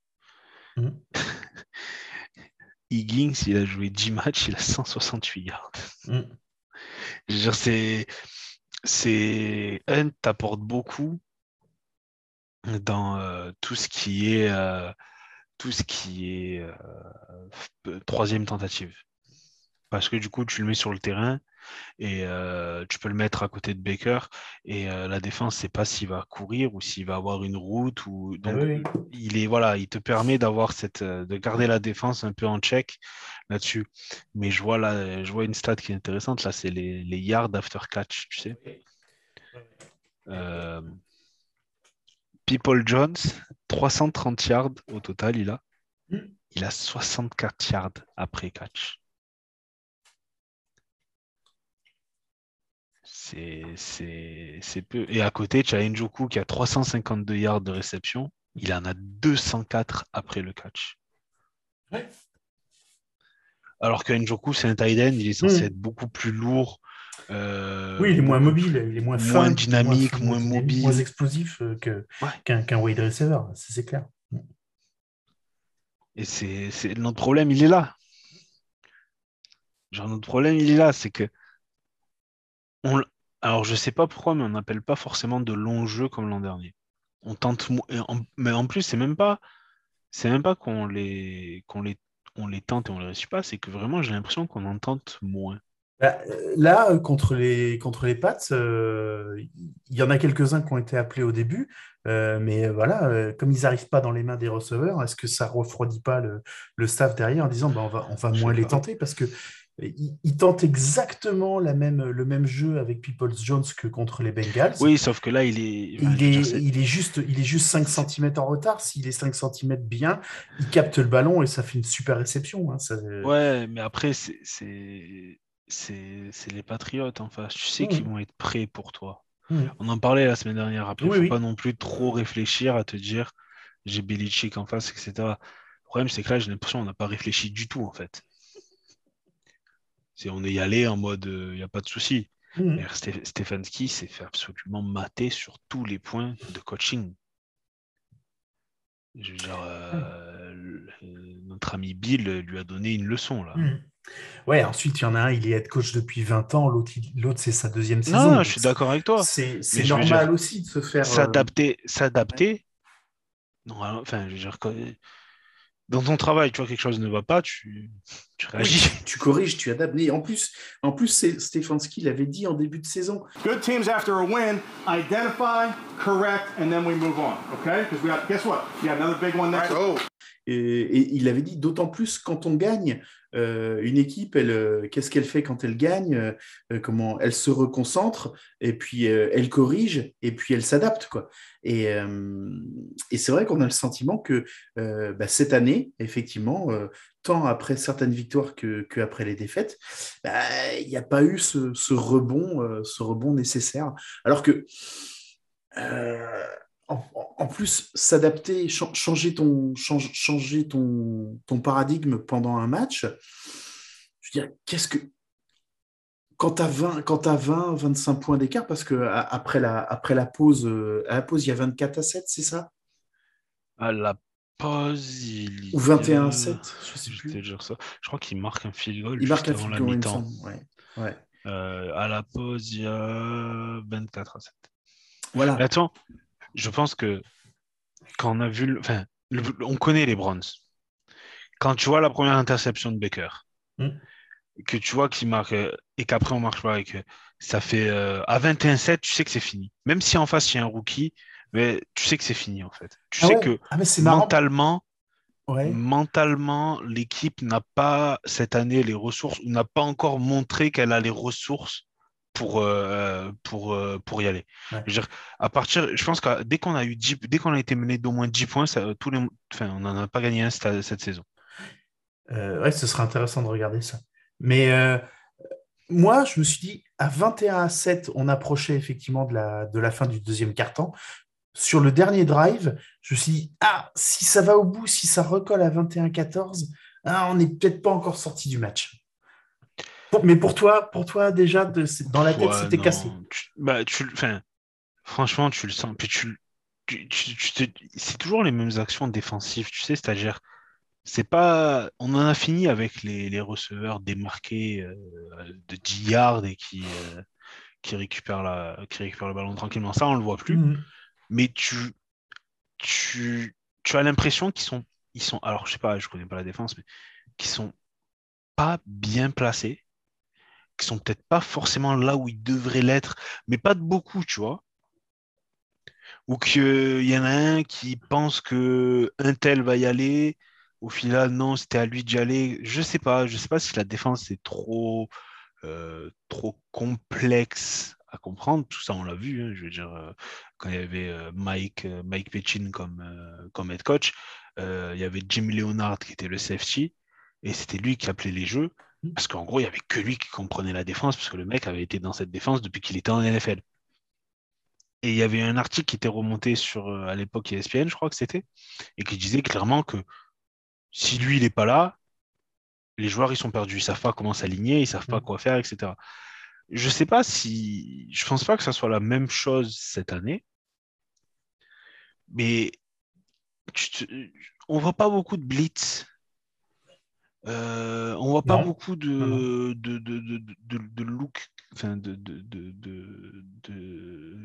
Hmm. Higgins, il a joué 10 matchs, il a 168 yards. Hmm. Je veux dire, c'est. C'est. Hunt t'apporte beaucoup dans euh, tout ce qui est. Euh, tout ce qui est euh, troisième tentative. Parce que du coup, tu le mets sur le terrain, et euh, tu peux le mettre à côté de Baker et euh, la défense sait pas s'il va courir ou s'il va avoir une route ou ah donc il est voilà il te permet d'avoir cette euh, de garder la défense un peu en check là-dessus. Mais je vois là je vois une stat qui est intéressante là c'est les, les, yards after catch tu sais People Jones 330 yards au total il a hmm. il a 64 yards après catch C'est peu. Et à côté, tu as Njoku qui a 352 yards de réception. Il en a 204 après le catch. Alors que Njoku, c'est un tight end, il est censé hmm. être beaucoup plus lourd. Euh, oui, il est moins mobile, il est moins, moins dynamique, moins, mobile. Moins explosif euh, qu'un wide receiver, c'est clair. Et c'est notre problème, il est là. Genre, notre problème, il est là, c'est que on, alors, je sais pas pourquoi, mais on n'appelle pas forcément de longs jeux comme l'an dernier. On tente, mais en plus, c'est même pas, c'est même pas qu'on les, qu'on les, on les tente et on les réussit pas. C'est que vraiment, j'ai l'impression qu'on en tente moins. Bah, là, contre les, contre les Pats, euh, il y en a quelques-uns qui ont été appelés au début, euh, mais voilà, euh, comme ils n'arrivent pas dans les mains des receveurs, est-ce que ça refroidit pas le, staff derrière en disant bah, on va, on va moins les tenter parce que il, tente exactement la même, le même jeu avec Peoples Jones que contre les Bengals. Oui, sauf que là, il est. il, est, il, est juste, il est juste 5 cm en retard. S'il est 5 cm bien, il capte le ballon et ça fait une super réception. Hein, Ouais, mais après, c'est les Patriotes en face. Tu sais qu'ils vont être prêts pour toi. On en parlait la semaine dernière. Après, il ne faut pas non plus trop réfléchir à te dire j'ai Belichick en face, etc. Le problème, c'est que là, j'ai l'impression qu'on n'a pas réfléchi du tout, en fait on est y allé en mode il euh, n'y a pas de souci. Mmh. Stefanski s'est fait absolument mater sur tous les points de coaching. Je veux dire, euh, notre ami Bill lui a donné une leçon là. Mmh. Ouais, ensuite il y en a un, il est head coach depuis 20 ans, l'autre, l'autre c'est sa deuxième saison. Non, je suis d'accord avec toi. C'est, normal aussi de se faire. Euh, s'adapter, s'adapter. Non, enfin, je veux dire, dans ton travail, tu vois quelque chose ne va pas, tu, réagis. tu corriges, tu adaptes. en plus, en plus Stefanski l'avait dit en début de saison. Good teams after a win, identify, correct, and then we move on. Okay? Because we got, guess what? You got another big one next. Oh. Et, il avait dit d'autant plus quand on gagne, euh, une équipe, elle, euh, qu'est-ce qu'elle fait quand elle gagne euh, Comment elle se reconcentre et puis elle corrige et puis elle s'adapte quoi. Et, c'est vrai qu'on a le sentiment que bah, cette année, effectivement, tant après certaines victoires que, après les défaites, bah, il n'y a pas eu ce, rebond, ce rebond nécessaire. Alors que plus, s'adapter, changer, ton, changer ton, ton, paradigme pendant un match, je veux dire, qu'est-ce que. Quand tu as 20, quand as 20 25 points d'écart, parce que après la, après la pause, euh, à la pause, il y a 24 à 7, c'est ça? À la pause, il. Ou 21 à 7, je sais plus. Je, ça. je crois qu'il marque un field goal. Il marque un field goal, ouais. ouais. Euh, à la pause, il y a 24 à 7. Voilà. attends, je pense que quand on a vu, enfin, on connaît les Browns. Quand tu vois la première interception de Baker, hmm. que tu vois qu'il marque et qu'après on marche pas et que ça fait euh, à 21-7, tu sais que c'est fini. Même si en face il y a un rookie, mais tu sais que c'est fini en fait. Tu ah sais que ah, mentalement, mentalement, l'équipe n'a pas cette année les ressources ou n'a pas encore montré qu'elle a les ressources pour, euh, pour, euh, pour y aller. Je à partir, je pense que dès qu'on a eu dès qu'on a été mené d'au moins 10 points, ça, tous les, enfin, on n'en a pas gagné un cette, cette saison. Euh, ouais, ce serait intéressant de regarder ça. Mais moi, je me suis dit, à 21 à 7, on approchait effectivement de la, de la fin du deuxième quart-temps. Sur le dernier drive, je me suis dit, ah, si ça va au bout, si ça recolle à 21-14, ah, on n'est peut-être pas encore sorti du match. Mais pour toi, pour toi déjà, dans la tête, c'était cassé. bah, tu, franchement, tu le sens. Puis tu, c'est toujours les mêmes actions défensives, tu sais, c'est-à-dire, c'est pas, on en a fini avec les, receveurs démarqués euh, de 10 yards et qui, euh, qui récupèrent la, qui récupèrent le ballon tranquillement. Ça, on le voit plus. Mhm. Mais tu, tu, tu as l'impression qu'ils sont, ils sont, alors je sais pas, je connais pas la défense, mais qui sont pas bien placés qui sont peut-être pas forcément là où ils devraient l'être, mais pas de beaucoup, tu vois. Ou qu'il y en a un qui pense que un tel va y aller, au final, non, c'était à lui d'y aller. Je sais pas, je sais pas si la défense est trop, euh, complexe à comprendre. Tout ça, on l'a vu. Hein, je veux dire, euh, quand il y avait euh, Mike, Mike comme, comme head coach, il y avait Jim Leonard qui était le safety, et c'était lui qui appelait les jeux. Parce qu'en gros, il n'y avait que lui qui comprenait la défense, parce que le mec avait été dans cette défense depuis qu'il était en NFL. Et il y avait un article qui était remonté sur, euh, à l'époque ESPN, je crois que c'était, et qui disait clairement que si lui, il n'est pas là, les joueurs, ils sont perdus. Ils ne savent pas comment s'aligner, ils ne savent pas mm. quoi faire, etc. Je ne sais pas si. Je ne pense pas que ça soit la même chose cette année. Mais on ne voit pas beaucoup de blitz euh, on voit pas beaucoup de, de, de, look, enfin de, de,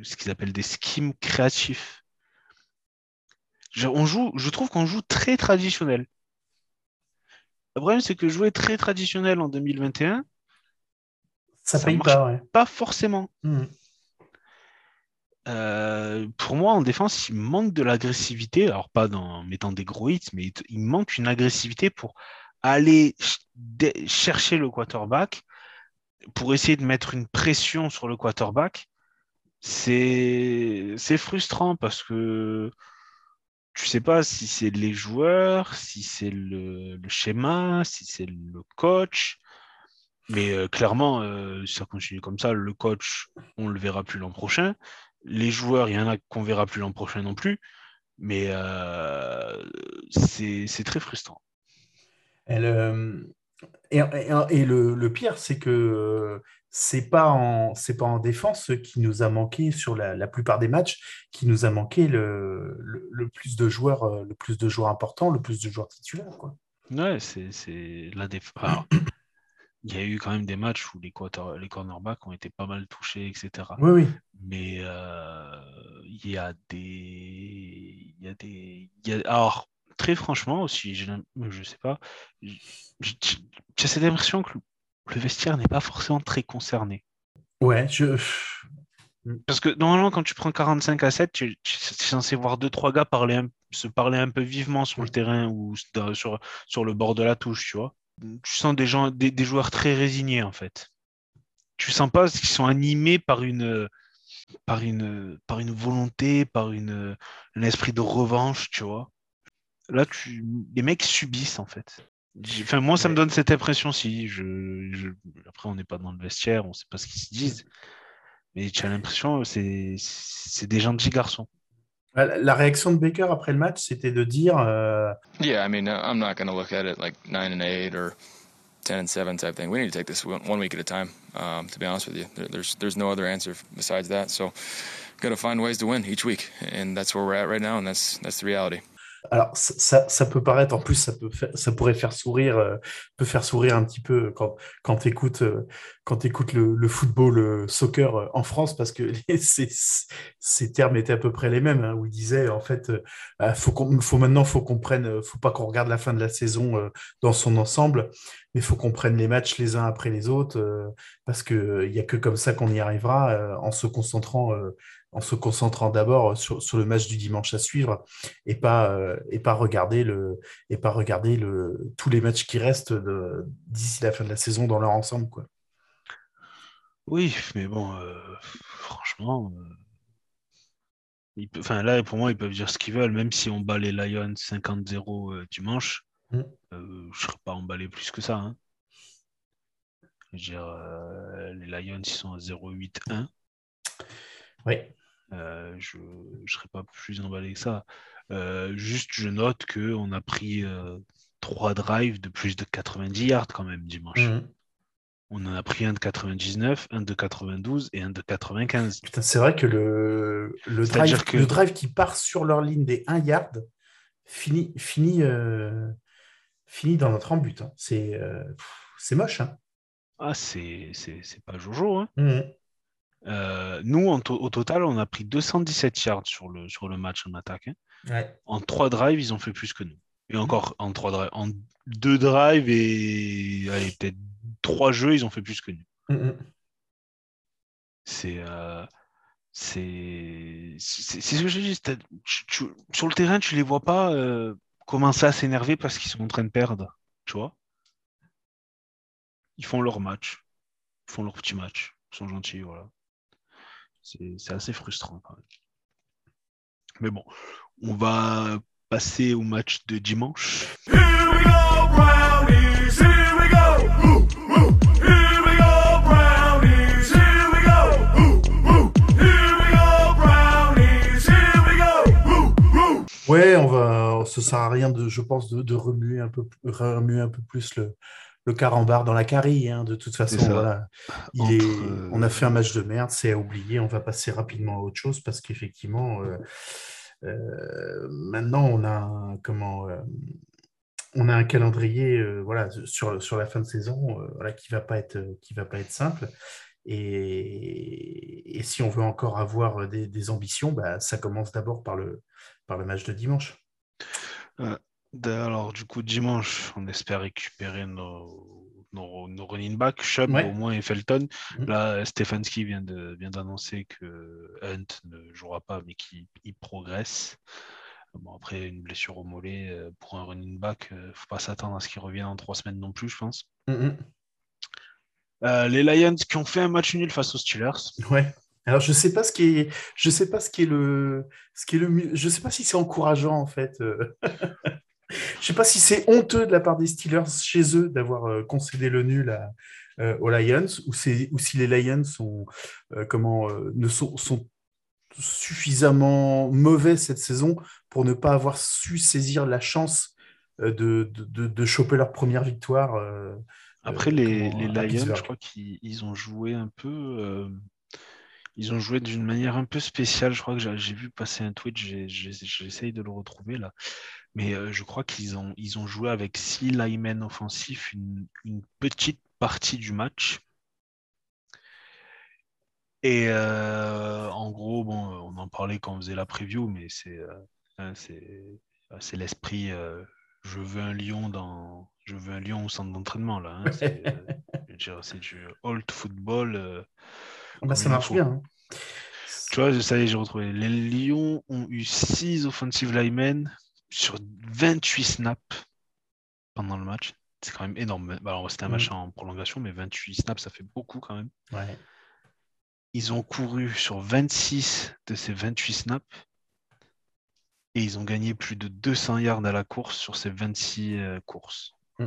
ce qu'ils appellent des schemes créatifs. Je, on joue, je trouve qu'on joue très traditionnel. Le problème, c'est que jouer très traditionnel en 2021, ça, paye pas, pas forcément. Hmm. Euh, pour moi, en défense, il manque de l'agressivité. Alors, pas en mettant des gros hits, mais il manque une agressivité pour aller chercher le quarterback pour essayer de mettre une pression sur le quarterback, c'est frustrant parce que tu sais pas si c'est les joueurs, si c'est le, schéma, si c'est le coach. Mais euh, clairement, euh, si ça continue comme ça, le coach, on le verra plus l'an prochain. Les joueurs, il y en a qu'on verra plus l'an prochain non plus. Mais euh, c'est très frustrant. Elle, et, et, le, pire, c'est que c'est pas en c'est pas en défense qui nous a manqué sur la, plupart des matchs qui nous a manqué le, le, plus de joueurs le plus de joueurs importants, le plus de joueurs titulaires. Quoi. Ouais, c'est la défense il y a eu quand même des matchs où les, les cornerbacks ont été pas mal touchés, etc. Oui, oui. Mais euh, il y a des. Il y a des. Alors, très franchement aussi, je ne sais pas, j'ai cette impression que le vestiaire n'est pas forcément très concerné. Ouais, je. Parce que normalement, quand tu prends 45 à 7, tu, es censé voir 2-3 gars parler se parler un peu vivement sur le terrain ou sur, sur le bord de la touche, tu vois tu sens des, gens, des, joueurs très résignés en fait. Tu sens pas qu'ils sont animés par une, par une, par une volonté, par une, un esprit de revanche, tu vois. Là, tu, les mecs subissent en fait. Enfin, moi, ça me donne cette impression si je, après on n'est pas dans le vestiaire, on sait pas ce qu'ils se disent, mais tu as l'impression c'est c'est des gentils garçons. La réaction de Baker après le match, c'était de dire. Euh... Yeah, I mean, I'm not going to look at it like 9 and 8 or 10 and 7 type thing. We need to take this one week at a time. Um, to be honest with you, there's there's no other answer besides that. So, got to find ways to win each week, and that's where we're at right now, and that's that's the reality. Alors ça, ça, peut paraître, en plus, ça, peut ça pourrait faire sourire, euh, peut faire sourire un petit peu quand, quand tu écoutes, euh, quand écoutes le, le, football, le soccer euh, en France, parce que ces, ces termes étaient à peu près les mêmes, hein, où il disait en fait, faut, qu'on, faut maintenant, faut qu'on prenne, faut pas qu'on regarde la fin de la saison dans son ensemble, mais faut qu'on prenne les matchs les uns après les autres, parce qu'il n'y a que comme ça qu'on y arrivera, en se concentrant en se concentrant d'abord sur, le match du dimanche à suivre et pas, euh, et pas regarder, le, et pas regarder le, tous les matchs qui restent d'ici la fin de la saison dans leur ensemble. Quoi. Oui, mais bon, euh, franchement, euh, là, pour moi, ils peuvent dire ce qu'ils veulent, même si on bat les Lions 50-0 dimanche, mm. je ne serais pas emballé plus que ça. Hein. Je veux dire, les Lions, ils sont à 0-8-1. Oui. Euh, je ne serais pas plus emballé que ça. Euh, juste, je note qu'on a pris euh, trois drives de plus de 90 yards quand même dimanche. Mhm. On en a pris un de 99, un de 92 et un de 95. c'est vrai que le, le, drive, le drive qui part sur leur ligne des 1 yard finit, finit, finit dans notre embut. Hein. C'est moche. Hein. Ah, c'est pas Jojo. Hein. Mhm. Euh, nous, au total, on a pris 217 yards sur le, sur le match en attaque. Hein. En trois drives, ils ont fait plus que nous. Et encore, en trois drives, en deux drives et peut-être trois jeux, ils ont fait plus que nous. Mm, mm. C'est euh, c'est ce que je dis. sur le terrain, tu les vois pas euh, commencer à s'énerver parce qu'ils sont en train de perdre. Tu vois Ils font leur match. Ils font leur petit match. Ils sont gentils, voilà. C'est assez frustrant quand même. Mais bon, on va passer au match de dimanche. Ouais, on va, ça sert à rien de, je pense, de, de remuer un peu, remuer un peu plus le, le carambar dans la carie. Hein, de toute façon, voilà. Il est... on a fait un match de merde, c'est à oublier. On va passer rapidement à autre chose parce qu'effectivement, euh, euh, maintenant, on a comment euh, on a un calendrier voilà, sur, sur la fin de saison voilà, qui ne va, pas être, qui va pas être simple. Et, et si on veut encore avoir des, des ambitions, bah, ça commence d'abord par le, par le match de dimanche. Alors, du coup, dimanche, on espère récupérer nos, nos, running backs, Chubb au moins et Felton. Mm. Là, Stefanski vient, d'annoncer que Hunt ne jouera pas, mais qu'il progresse. Bon, après, une blessure au mollet euh, pour un running back, il ne faut pas s'attendre à ce qu'il revienne en trois semaines non plus, je pense. Mm-hmm. les Lions qui ont fait un match nul face aux Steelers. Ouais. Alors je sais pas ce qui est, je sais pas ce qui est le, ce qui est le, je sais pas si c'est encourageant en fait. Je sais pas si c'est honteux de la part des Steelers chez eux d'avoir euh, concédé le nul euh, aux Lions ou, ou, si les Lions sont, euh, comment, ne sont, sont, suffisamment mauvais cette saison pour ne pas avoir su saisir la chance de, de, de, choper leur première victoire. Après, les, les Lions, je crois qu'ils ont joué un peu. Ils ont joué d'une manière un peu spéciale. Je crois que j'ai vu passer un tweet, j'essaye de le retrouver là. Mais euh, je crois qu'ils ont, ils ont joué avec six linemen offensifs une, petite partie du match. Et euh, en gros, bon, on en parlait quand on faisait la preview, mais c'est euh, hein, c'est l'esprit je veux un lion dans je veux un lion au centre d'entraînement là. Hein, c'est du old football. Bah, ça marche bien. Hein. Tu vois, ça y est, j'ai retrouvé. Les Lions ont eu six offensive linemen sur 28 snaps pendant le match. C'est quand même énorme. Bah, c'était un match mm. en prolongation, mais 28 snaps, ça fait beaucoup quand même. Ils ont couru sur 26 de ces 28 snaps et ils ont gagné plus de 200 yards à la course sur ces 26 euh, courses. Mm.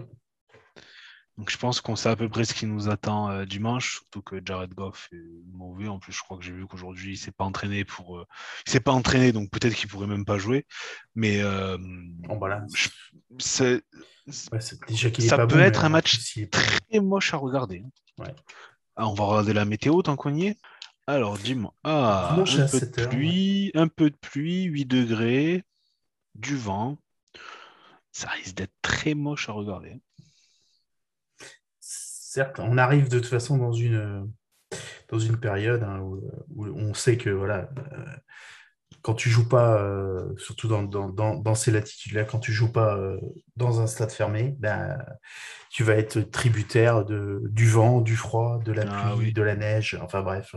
Donc je pense qu'on sait à peu près ce qui nous attend euh, dimanche, surtout que Jared Goff est mauvais. En plus, je crois que j'ai vu qu'aujourd'hui, il s'est pas entraîné pour. Euh, il s'est pas entraîné, donc peut-être qu'il pourrait même pas jouer. Mais euh, c'est, ça peut être un match très moche à regarder. Ah, on va regarder la météo tant qu'on y est. Alors dis-moi. Ah, un peu de pluie, un peu de pluie, 8 degrés, du vent. Ça risque d'être très moche à regarder certes, on arrive de toute façon dans une, dans une période hein, où, on sait que voilà, euh, quand tu joues pas, euh, surtout dans, ces latitudes-là, quand tu joues pas euh, dans un stade fermé, ben, tu vas être tributaire de, du vent, du froid, de la ah pluie, de la neige, enfin bref.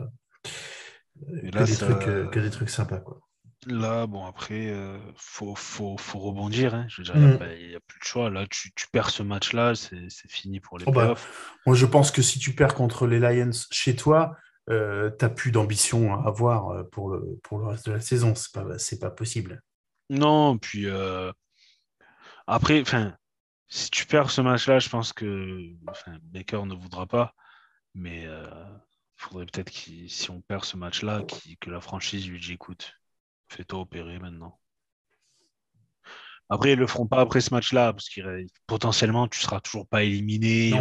que, des trucs, que des trucs sympas. Quoi. Là, bon, après, il euh, faut, faut, faut, rebondir. Hein. Je veux dire, il n'y mm. a, plus de choix. Là, tu, tu perds ce match-là, c'est fini pour les oh bah, playoffs. moi, je pense que si tu perds contre les Lions chez toi, euh, tu n'as plus d'ambition à avoir euh, pour le, pour le reste de la saison. Ce n'est pas, pas possible. Non, puis après, si tu perds ce match-là, je pense que Baker ne voudra pas. Mais il faudrait peut-être que si on perd ce match-là, que la franchise lui dise écoute, Fais-toi opérer maintenant. Après, ils le feront pas après ce match-là, parce que potentiellement, tu seras toujours pas éliminé.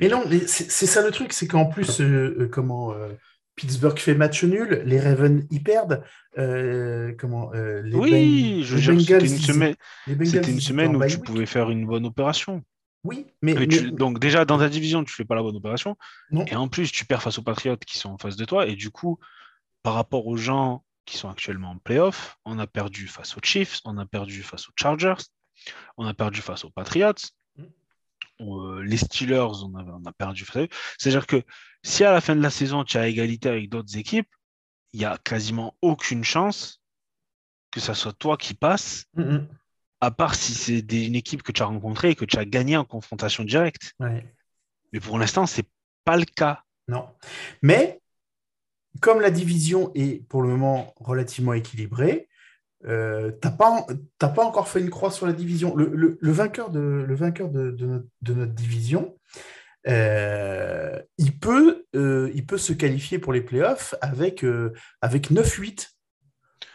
Mais non, c'est ça le truc, c'est qu'en plus, euh, euh, comment euh, Pittsburgh fait match nul, les Ravens y perdent. comment les Oui, je veux c'était une semaine, une semaine où tu pouvais faire une bonne opération. Oui, mais, donc déjà dans ta division, tu fais pas la bonne opération. Et en plus, tu perds face aux Patriotes qui sont en face de toi. Et du coup, par rapport aux gens qui sont actuellement en playoff. On a perdu face aux Chiefs, on a perdu face aux Chargers, on a perdu face aux Patriots. Mm. Euh, les Steelers, on a, on a perdu. C'est-à-dire que si à la fin de la saison, tu as égalité avec d'autres équipes, il n'y a quasiment aucune chance que ça soit toi qui passe, mm, mm. à part si c'est une équipe que tu as rencontrée et que tu as gagné en confrontation directe. Mais pour l'instant, ce n'est pas le cas. Non. Mais comme la division est pour le moment relativement équilibrée, euh, tu n'as pas, pas, encore fait une croix sur la division. Le, vainqueur, de, le vainqueur de, notre, division, euh, il, peut, euh, il peut se qualifier pour les playoffs avec, avec 9-8.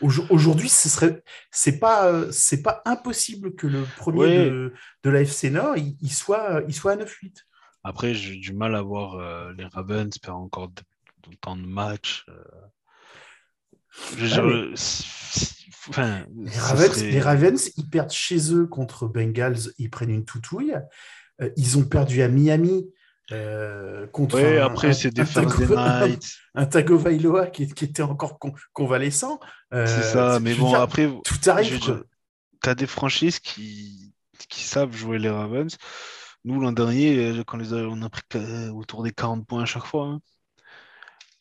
Aujourd'hui, ce serait, c'est pas, c'est pas impossible que le premier de, de la FC Nord, il, soit, il soit à 9-8. Après, j'ai du mal à voir les Ravens faire encore temps de match. Euh. Ah, les, Ravens, ils perdent chez eux contre Bengals, ils prennent une toutouille. Euh, ils ont perdu à Miami euh, contre un, après, c'est des un, Tagovailoa qui, qui, était encore convalescent. c'est ça, mais bon, après, tout arrive. Tu as des franchises qui, qui savent jouer les Ravens. Nous, l'an dernier, quand les, on a pris autour des 40 points à chaque fois. Hein.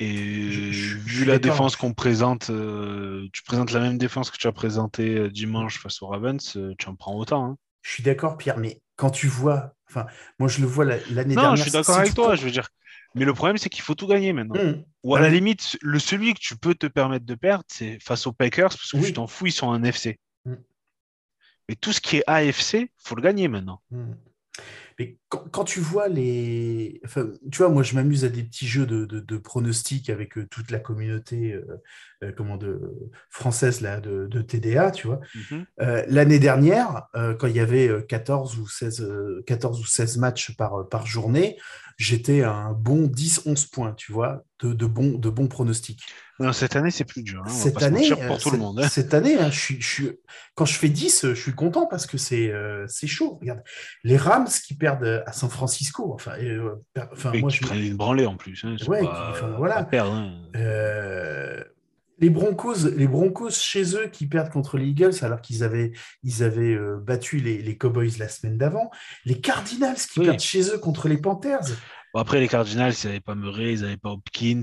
Et vu la défense qu'on présente, euh, tu présentes la même défense que tu as présenté euh, dimanche face aux Ravens, euh, tu en prends autant. Hein. Je suis d'accord, Pierre, mais quand tu vois, enfin, moi je le vois l'année dernière. Non, je suis d'accord avec toi, je veux dire. Mais le problème, c'est qu'il faut tout gagner maintenant. Mmh. Ou à la limite, le celui que tu peux te permettre de perdre, c'est face aux Packers, parce que tu t'en fous, ils sont en FC. Mmh. Mais tout ce qui est AFC, faut le gagner maintenant. Mmh. Mais quand, tu vois les. Enfin, tu vois, moi, je m'amuse à des petits jeux de, de, pronostics avec euh, toute la communauté euh, euh, comment de, française là, de, de TDA, tu vois. Mhm. L'année dernière, quand il y avait 14 ou 16, 14 ou 16 matchs par, par journée, j'étais à un bon 10-11 points, tu vois, de, de, bons, de bons pronostics. Non, cette année, c'est plus dur. Hein, cette, année, pour tout le monde, hein. cette année, hein, je suis, quand je fais 10, je suis content parce que c'est euh, chaud. Regarde, les Rams qui perdent à San Francisco, enfin, euh, enfin moi, je prennent une branlée en plus. ouais, voilà. Euh, les Broncos, les Broncos chez eux qui perdent contre les Eagles alors qu'ils avaient, ils avaient battu les, les, Cowboys la semaine d'avant. Les Cardinals qui perdent chez eux contre les Panthers. après, les Cardinals, ils n'avaient pas Murray, ils n'avaient pas Hopkins.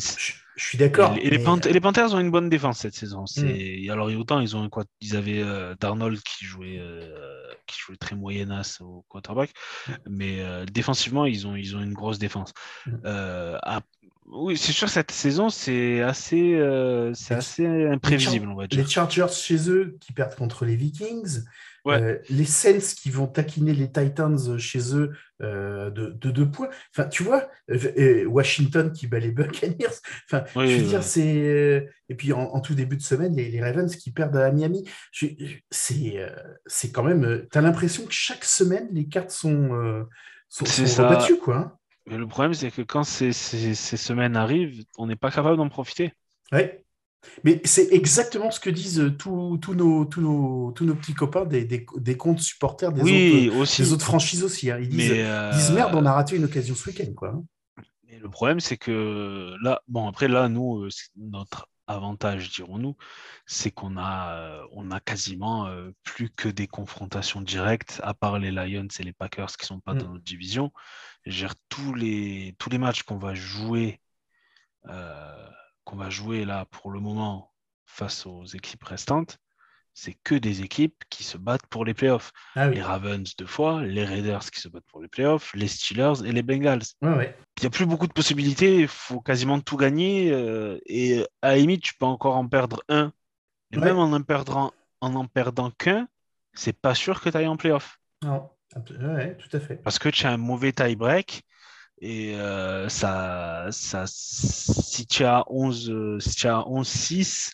Je suis d'accord. Et, les Panthers ont une bonne défense cette saison. Mm. Alors, autant ils ont quoi Ils avaient euh, Darnold qui jouait, euh, qui jouait très moyennasse au quarterback, mais euh, défensivement, ils ont, ils ont une grosse défense. Mm. oui, c'est sûr, cette saison, c'est assez, c'est assez imprévisible, on va dire. Les Chargers chez eux qui perdent contre les Vikings. Euh, les Saints qui vont taquiner les Titans chez eux euh, de, deux points. Enfin, tu vois, euh, Washington qui bat les Buccaneers. Enfin, je veux dire, c'est. Et puis en, tout début de semaine, les, Ravens qui perdent à Miami. C'est c'est quand même. Tu as l'impression que chaque semaine, les cartes sont, sont, rebattues, quoi. Hein. Mais le problème, c'est que quand ces, ces, ces semaines arrivent, on n'est pas capable d'en profiter. Oui. Mais c'est exactement ce que disent euh, tous, nos, tous, nos, tous nos petits copains des, des, comptes supporters des, autres, des autres franchises aussi. Hein. Ils, disent, disent, merde, on a raté une occasion ce week-end. Quoi. Hein. le problème, c'est que là, bon, après, là, nous, euh, notre avantage, dirons-nous, c'est qu'on a, euh, on a quasiment plus que des confrontations directes, à part les Lions et les Packers qui ne sont pas mm. dans notre division. Gère tous les, tous les matchs qu'on va jouer qu'on va jouer là pour le moment face aux équipes restantes, c'est que des équipes qui se battent pour les playoffs. Ah les Ravens deux fois, les Raiders qui se battent pour les playoffs, les Steelers et les Bengals. Il n'y a plus beaucoup de possibilités, il faut quasiment tout gagner. Euh, et à la limite, tu peux encore en perdre un. Et même en en perdant, en en perdant qu'un, c'est pas sûr que tu ailles en playoff. Non, tout à fait. Parce que tu as un mauvais tie-break et euh, ça, ça, si tu as 11, si tu as 11-6,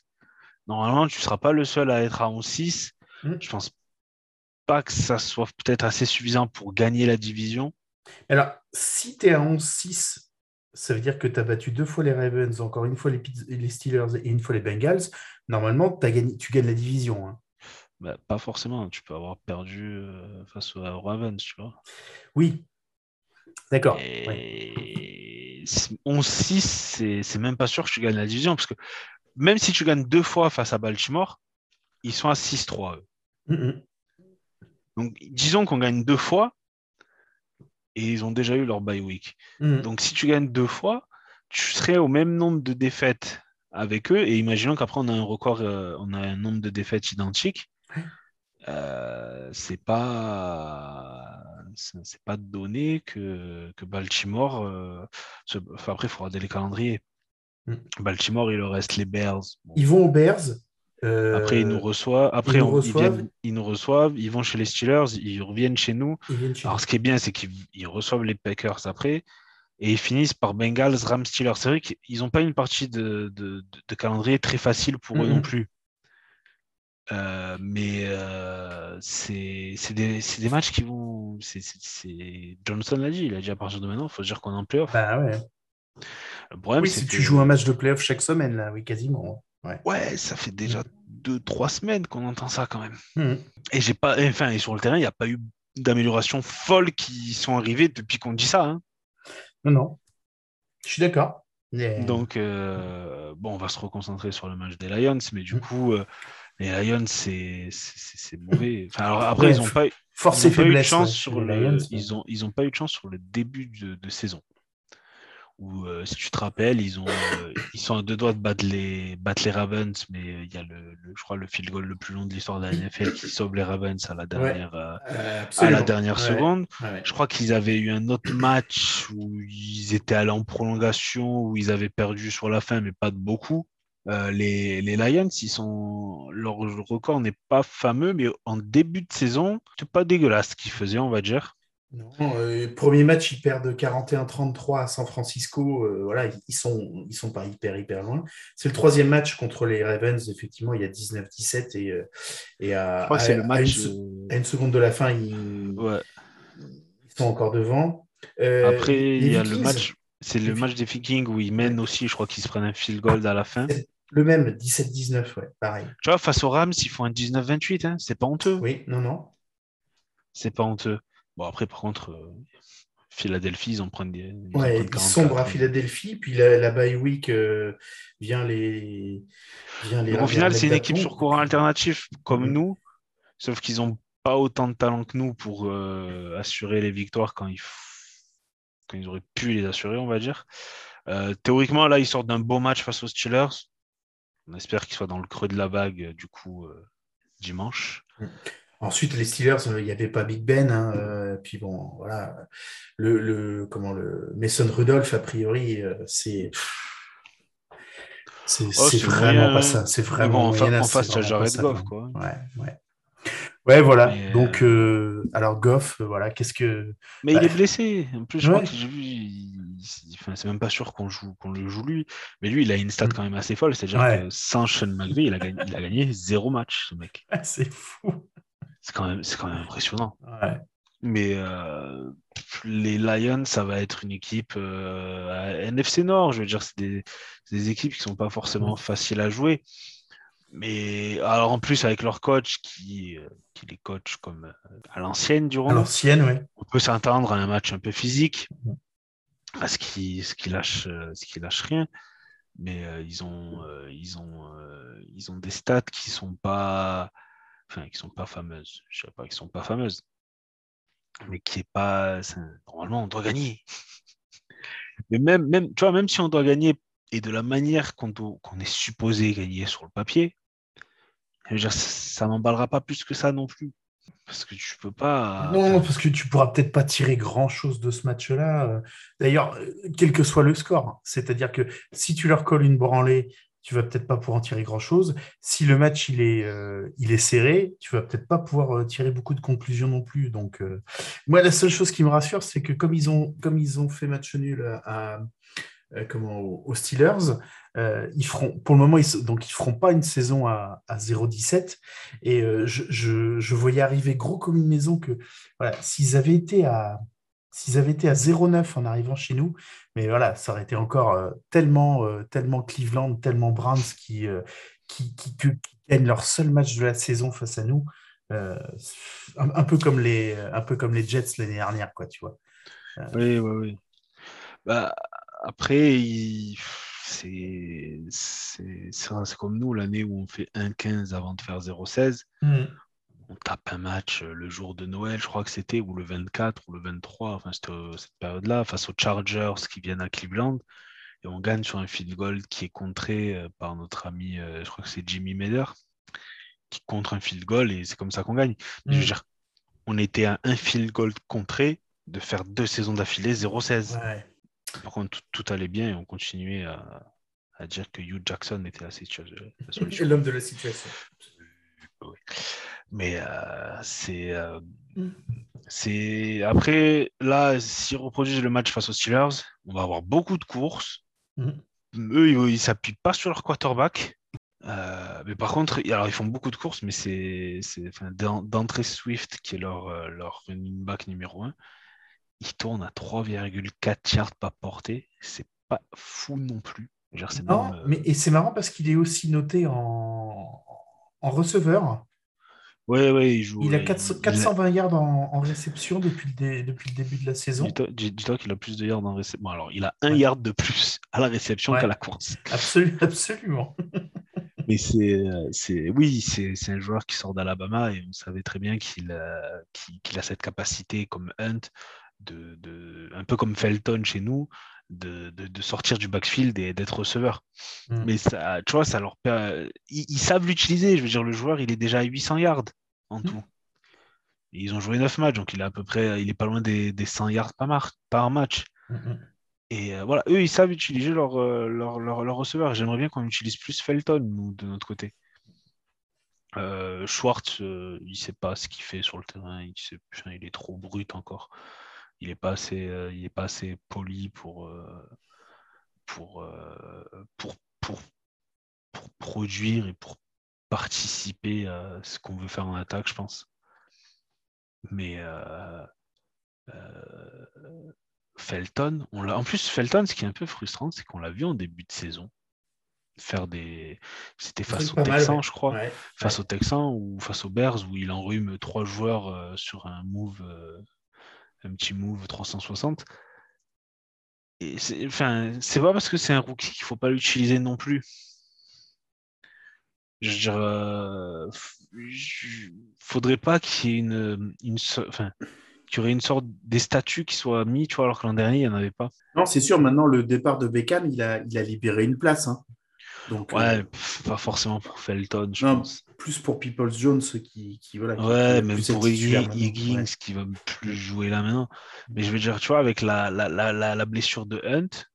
normalement, tu ne seras pas le seul à être à 11-6. Je mm. Je pense pas que ça soit peut-être assez suffisant pour gagner la division. Alors, si tu es à 11-6, ça veut dire que tu as battu deux fois les Ravens, encore une fois les, les Steelers et une fois les Bengals. Normalement, as gagné, tu gagnes la division. Hein. Bah, pas forcément. Tu peux avoir perdu euh, face aux Ravens, tu vois. Oui, D'accord. 11-6, c'est même pas sûr que tu gagnes la division, parce que même si tu gagnes deux fois face à Baltimore, ils sont à 6-3. Donc, disons qu'on gagne deux fois, et ils ont déjà eu leur bye week. Donc, si tu gagnes deux fois, tu serais au même nombre de défaites avec eux, et imaginons qu'après, on a un record, euh, on a un nombre de défaites identiques. Euh, c'est pas c'est pas donné que, que Baltimore. Euh, après, il faudra des les calendriers. Mm. Baltimore, il leur reste les Bears. Ils vont aux Bears. Euh, après, ils nous reçoivent. Après, ils nous, reçoivent. Ils, nous reçoivent. Ils vont chez les Steelers. Ils reviennent chez nous. Alors, ce qui est bien, c'est qu'ils reçoivent les Packers après. Et ils finissent par Bengals, Rams, Steelers. C'est vrai qu'ils n'ont pas une partie de, de, de, calendrier très facile pour eux non plus. Euh, mais euh, c'est des, des, matchs qui vont. c'est Johnson l'a dit, il a dit à partir de maintenant, il faut se dire qu'on est en playoff. Bah ouais. Le problème, oui, si tu joues un match de playoff chaque semaine, là, oui, quasiment. Ouais, ouais ça fait déjà 2-3 semaines qu'on entend ça quand même. Mmh. Et j'ai pas. Enfin, et sur le terrain, il n'y a pas eu d'amélioration folle qui sont arrivées depuis qu'on dit ça. Hein. Non, non. Je suis d'accord. Donc, euh, bon, on va se reconcentrer sur le match des Lions, mais du mmh. coup, les Lions, c'est mauvais. alors, après, ils n'ont pas, Force et faiblesse, eu de chance sur le, ils ont, ils ont pas eu de chance sur le début de, saison. où, euh, si tu te rappelles, ils, ont, euh, ils sont à deux doigts de battre les, battre les Ravens, mais il y a, le, je crois, le field goal le plus long de l'histoire de la NFL qui sauve les Ravens à la dernière, à la dernière seconde. Je crois qu'ils avaient eu un autre match où ils étaient allés en prolongation, où ils avaient perdu sur la fin, mais pas de beaucoup. Les, les, Lions, ils sont, leur record n'est pas fameux, mais en début de saison, c'est pas dégueulasse ce qu'ils faisaient, on va dire. Non, euh, premier match, ils perdent 41-33 à San Francisco. Euh, voilà, ils sont, ils sont pas hyper, hyper loin. C'est le troisième match contre les Ravens. Effectivement, il y a 19-17 et, euh, et à, le match, une, seconde de la fin, ils, sont encore devant. Après, il y a le match. C'est le match des Vikings où ils mènent aussi. Je crois qu'ils se prennent un field goal à la fin. Le même, 17-19, ouais, pareil. Tu vois, face aux Rams, ils font un 19-28. Hein, c'est pas honteux. Oui, non, non. C'est pas honteux. Bon, après, par contre, euh, Philadelphie, ils en prennent des. Ils, ouais, ils sombrent à. Philadelphie, puis la, la bye week euh, vient les. Vient les au final, c'est une équipe sur courant alternatif comme mm-hmm. nous, sauf qu'ils n'ont pas autant de talent que nous pour euh, assurer les victoires quand ils, quand ils auraient pu les assurer, on va dire. théoriquement, là, ils sortent d'un beau match face aux Steelers. On espère qu'ils soient dans le creux de la vague, du coup, dimanche. Mm. Ensuite, les Steelers, euh, il n'y avait pas Big Ben. Hein, euh, puis bon, voilà. Le, comment, le Mason Rudolph, a priori, euh, c'est. C'est oh, vraiment pas ça. C'est vraiment. Bon, en, face, tu as Jared Goff, quoi. Ouais, ouais. Ouais, voilà. Donc, alors Goff, voilà, qu'est-ce que. Mais il bah, est blessé. En plus, je crois que j'ai vu. Enfin, c'est même pas sûr qu'on joue, qu'on le joue lui. Mais lui, il a une stat mm. quand même assez folle. C'est-à-dire que sans Sean McVay, il a gagné, il a gagné zéro match, ce mec. c'est fou. C'est quand, même, quand même impressionnant. Mais euh, les Lions, ça va être une équipe euh, NFC Nord. Je veux dire, c'est des, équipes qui sont pas forcément faciles à jouer. Mais alors en plus avec leur coach qui, euh, qui les coach comme à l'ancienne durant. À l'ancienne, oui. On peut s'attendre à un match un peu physique, parce qu'ils qu lâchent, qu lâche rien. Mais ils ont, ils ont, ils ont des stats qui sont pas enfin, qui sont pas fameuses, je sais pas, qui sont pas fameuses, mais qui est pas, normalement, on doit gagner. mais même, même, tu vois, même si on doit gagner et de la manière qu'on est supposé gagner sur le papier, ça n'emballera pas plus que ça non plus. Parce que tu peux pas. Non, parce que tu pourras peut-être pas tirer grand chose de ce match-là. D'ailleurs, quel que soit le score, c'est-à-dire que si tu leur colles une branlée tu vas peut-être pas pouvoir en tirer grand-chose. Si le match il est, euh, il est serré, tu vas peut-être pas pouvoir euh, tirer beaucoup de conclusions non plus. Donc, euh, moi, la seule chose qui me rassure, c'est que comme ils ont, comme ils ont fait match nul à, comment, aux Steelers, ils feront, pour le moment, ils, donc ils feront pas une saison à, à 0-17. Et je, je, je, voyais arriver gros comme une maison que voilà, s'ils avaient été à S'ils avaient été à 0-9 en arrivant chez nous, mais voilà, ça aurait été encore euh, tellement, euh, tellement Cleveland, tellement Browns qui, euh, qui, qui, gagnent leur seul match de la saison face à nous. Un, peu comme les, un peu comme les Jets l'année dernière, quoi, tu vois. Oui, oui, oui. Bah, après, c'est comme nous l'année où on fait 1-15 avant de faire 0-16 on tape un match euh, le jour de Noël, je crois que c'était, ou le 24 ou le 23, enfin c'était euh, cette période-là, face aux Chargers qui viennent à Cleveland, et on gagne sur un field goal qui est contré euh, par notre ami, je crois que c'est Jimmy Meder, qui contre un field goal, et c'est comme ça qu'on gagne. je veux mm. dire, on était à un field goal contré de faire deux saisons d'affilée 0-16. Par contre, tout, allait bien et on continuait à, dire que Hugh Jackson était la, solution. L'homme de la situation. Oui. Mais euh, c'est. Euh, mm. c'est Après, là, s'ils reproduisent le match face aux Steelers, on va avoir beaucoup de courses. Mm. Eux, ils ne s'appuient pas sur leur quarterback. Euh, mais par contre, alors ils font beaucoup de courses, mais c'est d'entrée Swift, qui est leur, leur running back numéro 1, il tourne à 3,4 yards par portée. C'est pas fou non plus. non, mais et c'est marrant parce qu'il est aussi noté en, en receveur. Oui, oui, il joue. Il a 420 yards en, réception depuis le, depuis le début de la saison. Dis-toi qu'il a plus de yards en réception. alors, il a un yard de plus à la réception qu'à la course. absolument. Mais c'est, oui, c'est, un joueur qui sort d'Alabama et on savait très bien qu'il qu'il, a cette capacité comme Hunt, de, un peu comme Felton chez nous, de, de, sortir du backfield et d'être receveur. Mm. Mais ça, tu vois, ça leur ils, savent l'utiliser. Je veux dire, le joueur, il est déjà à 800 yards en mm. tout. ils ont joué 9 matchs, donc il est à peu près, il est pas loin des, des 100 yards par, par match. Mm, et euh, voilà, eux, ils savent utiliser leur, euh, leur, leur, leur receveur. J'aimerais bien qu'on utilise plus Felton, nous, de notre côté. Euh, Schwartz, il il sait pas ce qu'il fait sur le terrain. Il, il est trop brut encore il n'est pas assez, euh, il est pas assez poli pour, euh, pour, euh, pour, pour, pour, produire et pour participer à ce qu'on veut faire en attaque, je pense. Mais Felton, on l'a. En plus, Felton, ce qui est un peu frustrant, c'est qu'on l'a vu en début de saison faire des. C'était face aux Texans, je crois. face aux Texans ou face aux Bears, où il enrhume trois joueurs sur un move un petit move 360. Et c'est, enfin, c'est pas parce que c'est un rookie qu'il faut pas l'utiliser non plus. Je veux dire, euh, faudrait pas qu'il y ait une, une enfin, qu'il y aurait une sorte des statuts qui soient mis, tu vois, alors que l'an dernier, il n'y en avait pas. Non, c'est sûr, maintenant, le départ de Beckham, il a, il a libéré une place. Hein. Donc, ouais, euh, pas forcément pour Felton, je pense. Plus pour Peoples Jones qui, qui voilà. ouais, même pour Higgins qui va plus jouer là maintenant. Mais je veux dire, tu vois, avec la, la, la, la blessure de Hunt,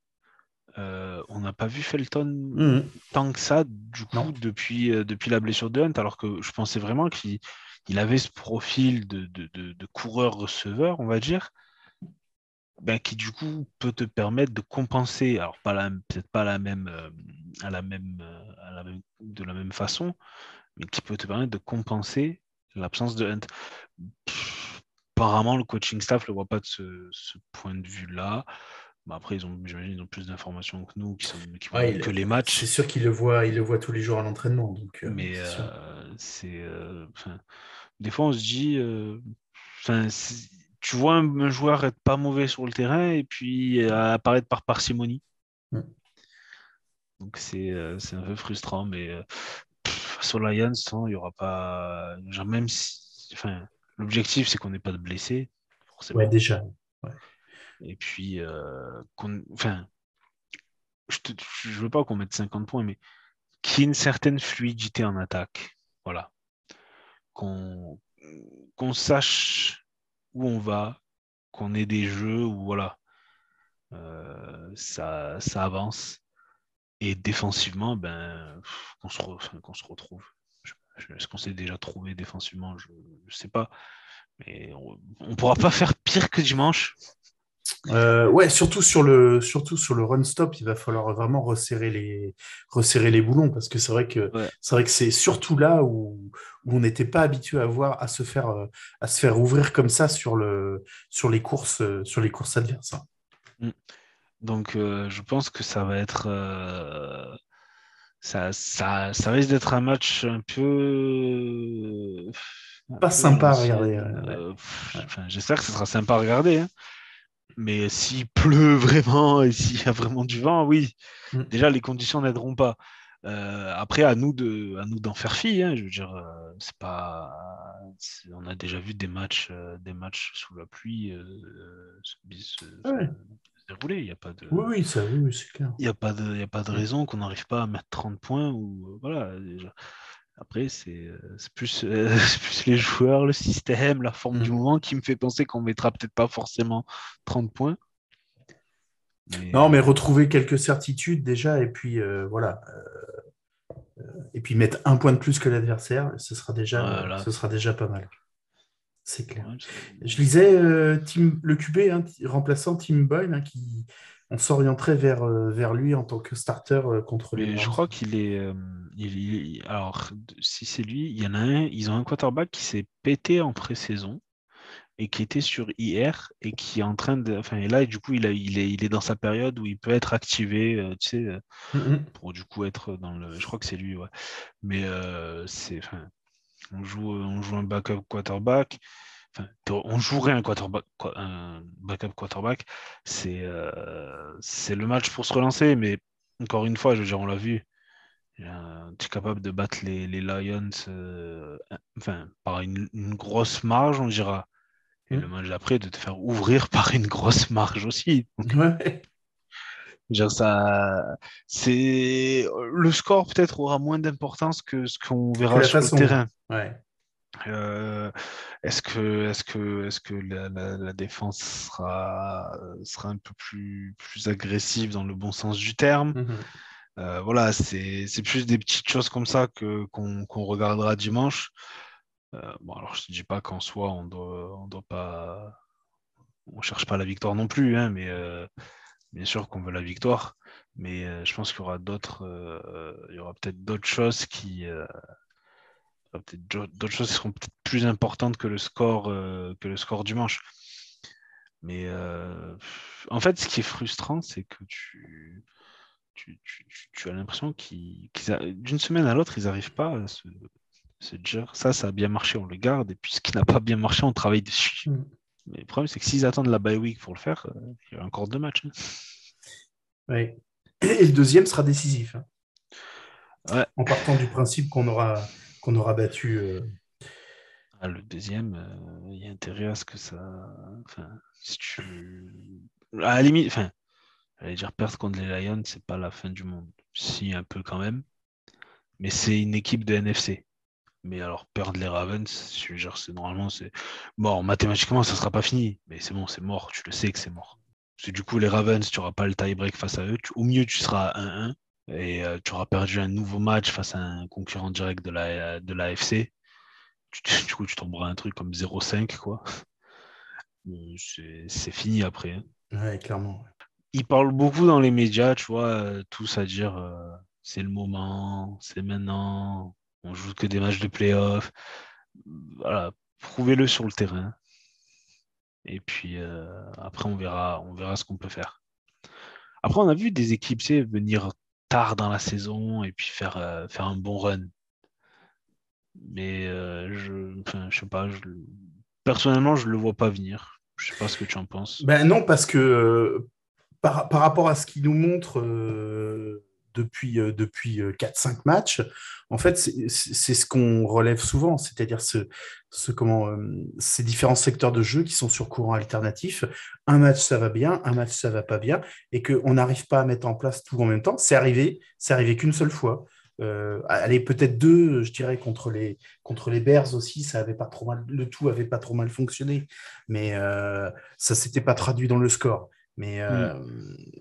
euh, on n'a pas vu Felton mmh. tant que ça, du coup, depuis, euh, depuis la blessure de Hunt, alors que je pensais vraiment qu'il il avait ce profil de, de, de, de coureur-receveur, on va dire. Ben, qui du coup peut te permettre de compenser, alors pas peut-être pas la même, euh, à la même, à la même, de la même façon, mais qui peut te permettre de compenser l'absence de Hunt. apparemment, le coaching staff ne le voit pas de ce, point de vue-là. Ben, après, ils ont, j'imagine, ils ont plus d'informations que nous, qui, sont, qui que les matchs. C'est sûr qu'ils le voient, ils le voient tous les jours à l'entraînement. Donc, euh, mais c'est, des fois, on se dit, tu vois un, joueur être pas mauvais sur le terrain et puis euh, apparaître par parcimonie. Mm. Donc euh, c'est un peu frustrant, mais euh, sur Lions, il n'y aura pas. Genre, même si. Enfin, l'objectif, c'est qu'on n'ait pas de blessés. Forcément. Ouais, déjà. Et puis, enfin, je ne veux pas qu'on mette 50 points, mais qu'il y ait une certaine fluidité en attaque. Voilà. Qu'on sache où on va, qu'on ait des jeux où voilà, euh, ça, ça avance. Et défensivement, ben, qu'on se, se retrouve. Est-ce qu'on s'est déjà trouvé défensivement? Je ne sais pas. Mais on ne pourra pas faire pire que dimanche. Euh, ouais, surtout sur le surtout sur le run stop, il va falloir vraiment resserrer les resserrer les boulons parce que c'est vrai que c'est vrai que c'est surtout là où, où on n'était pas habitué à voir à se faire euh, à se faire ouvrir comme ça sur le sur les courses euh, sur les courses adverses. Mm. Donc je pense que ça va être ça, ça, ça risque d'être un match un peu pas sympa à regarder. J'espère que ce sera sympa à regarder. Hein. Mais s'il pleut vraiment et s'il y a vraiment du vent, oui. Mm. Déjà, les conditions n'aideront pas. Euh, après, à nous de, à nous d'en faire fi. Hein, je veux dire, euh, c'est pas. on a déjà vu des matchs, euh, des matchs sous la pluie dérouler. Il y a pas de. Oui, oui, ça, oui, c'est clair. Il n'y a pas de, il y a pas de raison qu'on n'arrive pas à mettre 30 points ou voilà. Déjà. Après, c'est euh, plus, euh, plus, les joueurs, le système, la forme du mm. moment qui me fait penser qu'on mettra peut-être pas forcément 30 points. Non, mais retrouver quelques certitudes déjà, et puis euh, voilà. et puis mettre un point de plus que l'adversaire, ce, sera déjà, ce sera déjà pas mal. C'est clair. Je lisais le QB hein, remplaçant Tim Boyle hein, qui, on s'orienterait vers, euh, vers lui en tant que starter euh, contre les. Je crois qu'il est, euh, il, Alors, si c'est lui, il y en a un. Ils ont un quarterback qui s'est pété en pré-saison et qui était sur IR et qui est en train de. Enfin, et là, du coup, il, a, il, est, il est dans sa période où il peut être activé, tu sais, mm-hmm. pour du coup être dans le. Je crois que c'est lui, ouais. Mais c'est. Enfin, on joue, on joue un backup quarterback on jouerait un, quarterback, un backup quarterback, euh, c'est le match pour se relancer. Mais encore une fois, je veux dire, on l'a vu. tu es capable de battre les, Lions euh, enfin, par une, grosse marge, on dira. Et le mmh. match d'après, de te faire ouvrir par une grosse marge aussi. Ça, c'est le score peut-être aura moins d'importance que ce qu'on verra sur le terrain. Euh, est-ce que, est-ce que, est-ce que la, défense sera, sera un peu plus, plus agressive dans le bon sens du terme? Mm-hmm. euh, Voilà, c'est, plus des petites choses comme ça que, qu'on, regardera dimanche. Euh, bon, alors je ne dis pas qu'en soi on doit, on doit pas, on cherche pas la victoire non plus, hein, mais bien sûr qu'on veut la victoire. Mais je pense qu'il y aura d'autres, il y aura peut-être d'autres choses qui peut-être d'autres choses seront peut-être plus importantes que le score, euh, que le score du manche. Mais euh, en fait, ce qui est frustrant, c'est que tu, tu, as l'impression qu'ils, d'une semaine à l'autre, ils n'arrivent pas à se, dire ça, ça a bien marché, on le garde, et puis ce qui n'a pas bien marché, on travaille dessus. Mm. Mais le problème, c'est que s'ils attendent la bye week pour le faire, euh, il y a encore deux matchs. Hein. Oui. Et le deuxième sera décisif. Hein. En partant du principe qu'on aura qu'on aura battu. Euh, ah, le deuxième, euh, il y a intérêt à ce que ça. Enfin, si tu. À la limite, enfin, j'allais dire perdre contre les Lions, c'est pas la fin du monde. Si, un peu quand même. Mais c'est une équipe de NFC. Mais alors, perdre les Ravens, genre, c'est normalement, c'est mort. Mathématiquement, ça sera pas fini. Mais c'est bon, c'est mort. Tu le sais que c'est mort. Parce que du coup, les Ravens, tu n'auras pas le tie-break face à eux. Au mieux, tu seras à 1-1 et euh, tu auras perdu un nouveau match face à un concurrent direct de la de l'AFC. Du coup, tu tomberas un truc comme 0-5, quoi. C'est fini après. Hein. Ouais, clairement. Ils parlent beaucoup dans les médias, tu vois, euh, tous à dire euh, c'est le moment, c'est maintenant, on joue que des matchs de playoff. Voilà, prouvez-le sur le terrain. Et puis après, on verra, on verra ce qu'on peut faire. Après, on a vu des équipes venir tard dans la saison et puis faire, euh, un bon run. Mais euh, je, je sais pas, personnellement, je le vois pas venir. Je sais pas ce que tu en penses. Ben non, parce que euh, par, par, rapport à ce qu'il nous montre depuis, euh, depuis 4-5 euh, matchs, en fait, c'est ce qu'on relève souvent, c'est-à-dire ce, ce, comment, euh, ces différents secteurs de jeu qui sont sur courant alternatif. Un match, ça va bien, un match, ça va pas bien, et qu'on n'arrive pas à mettre en place tout en même temps. C'est arrivé, c'est arrivé qu'une seule fois. allez, peut-être deux, je dirais, contre les, contre les Bears aussi, ça avait pas trop mal, le tout avait pas trop mal fonctionné, mais ça s'était pas traduit dans le score. Mais mm. euh,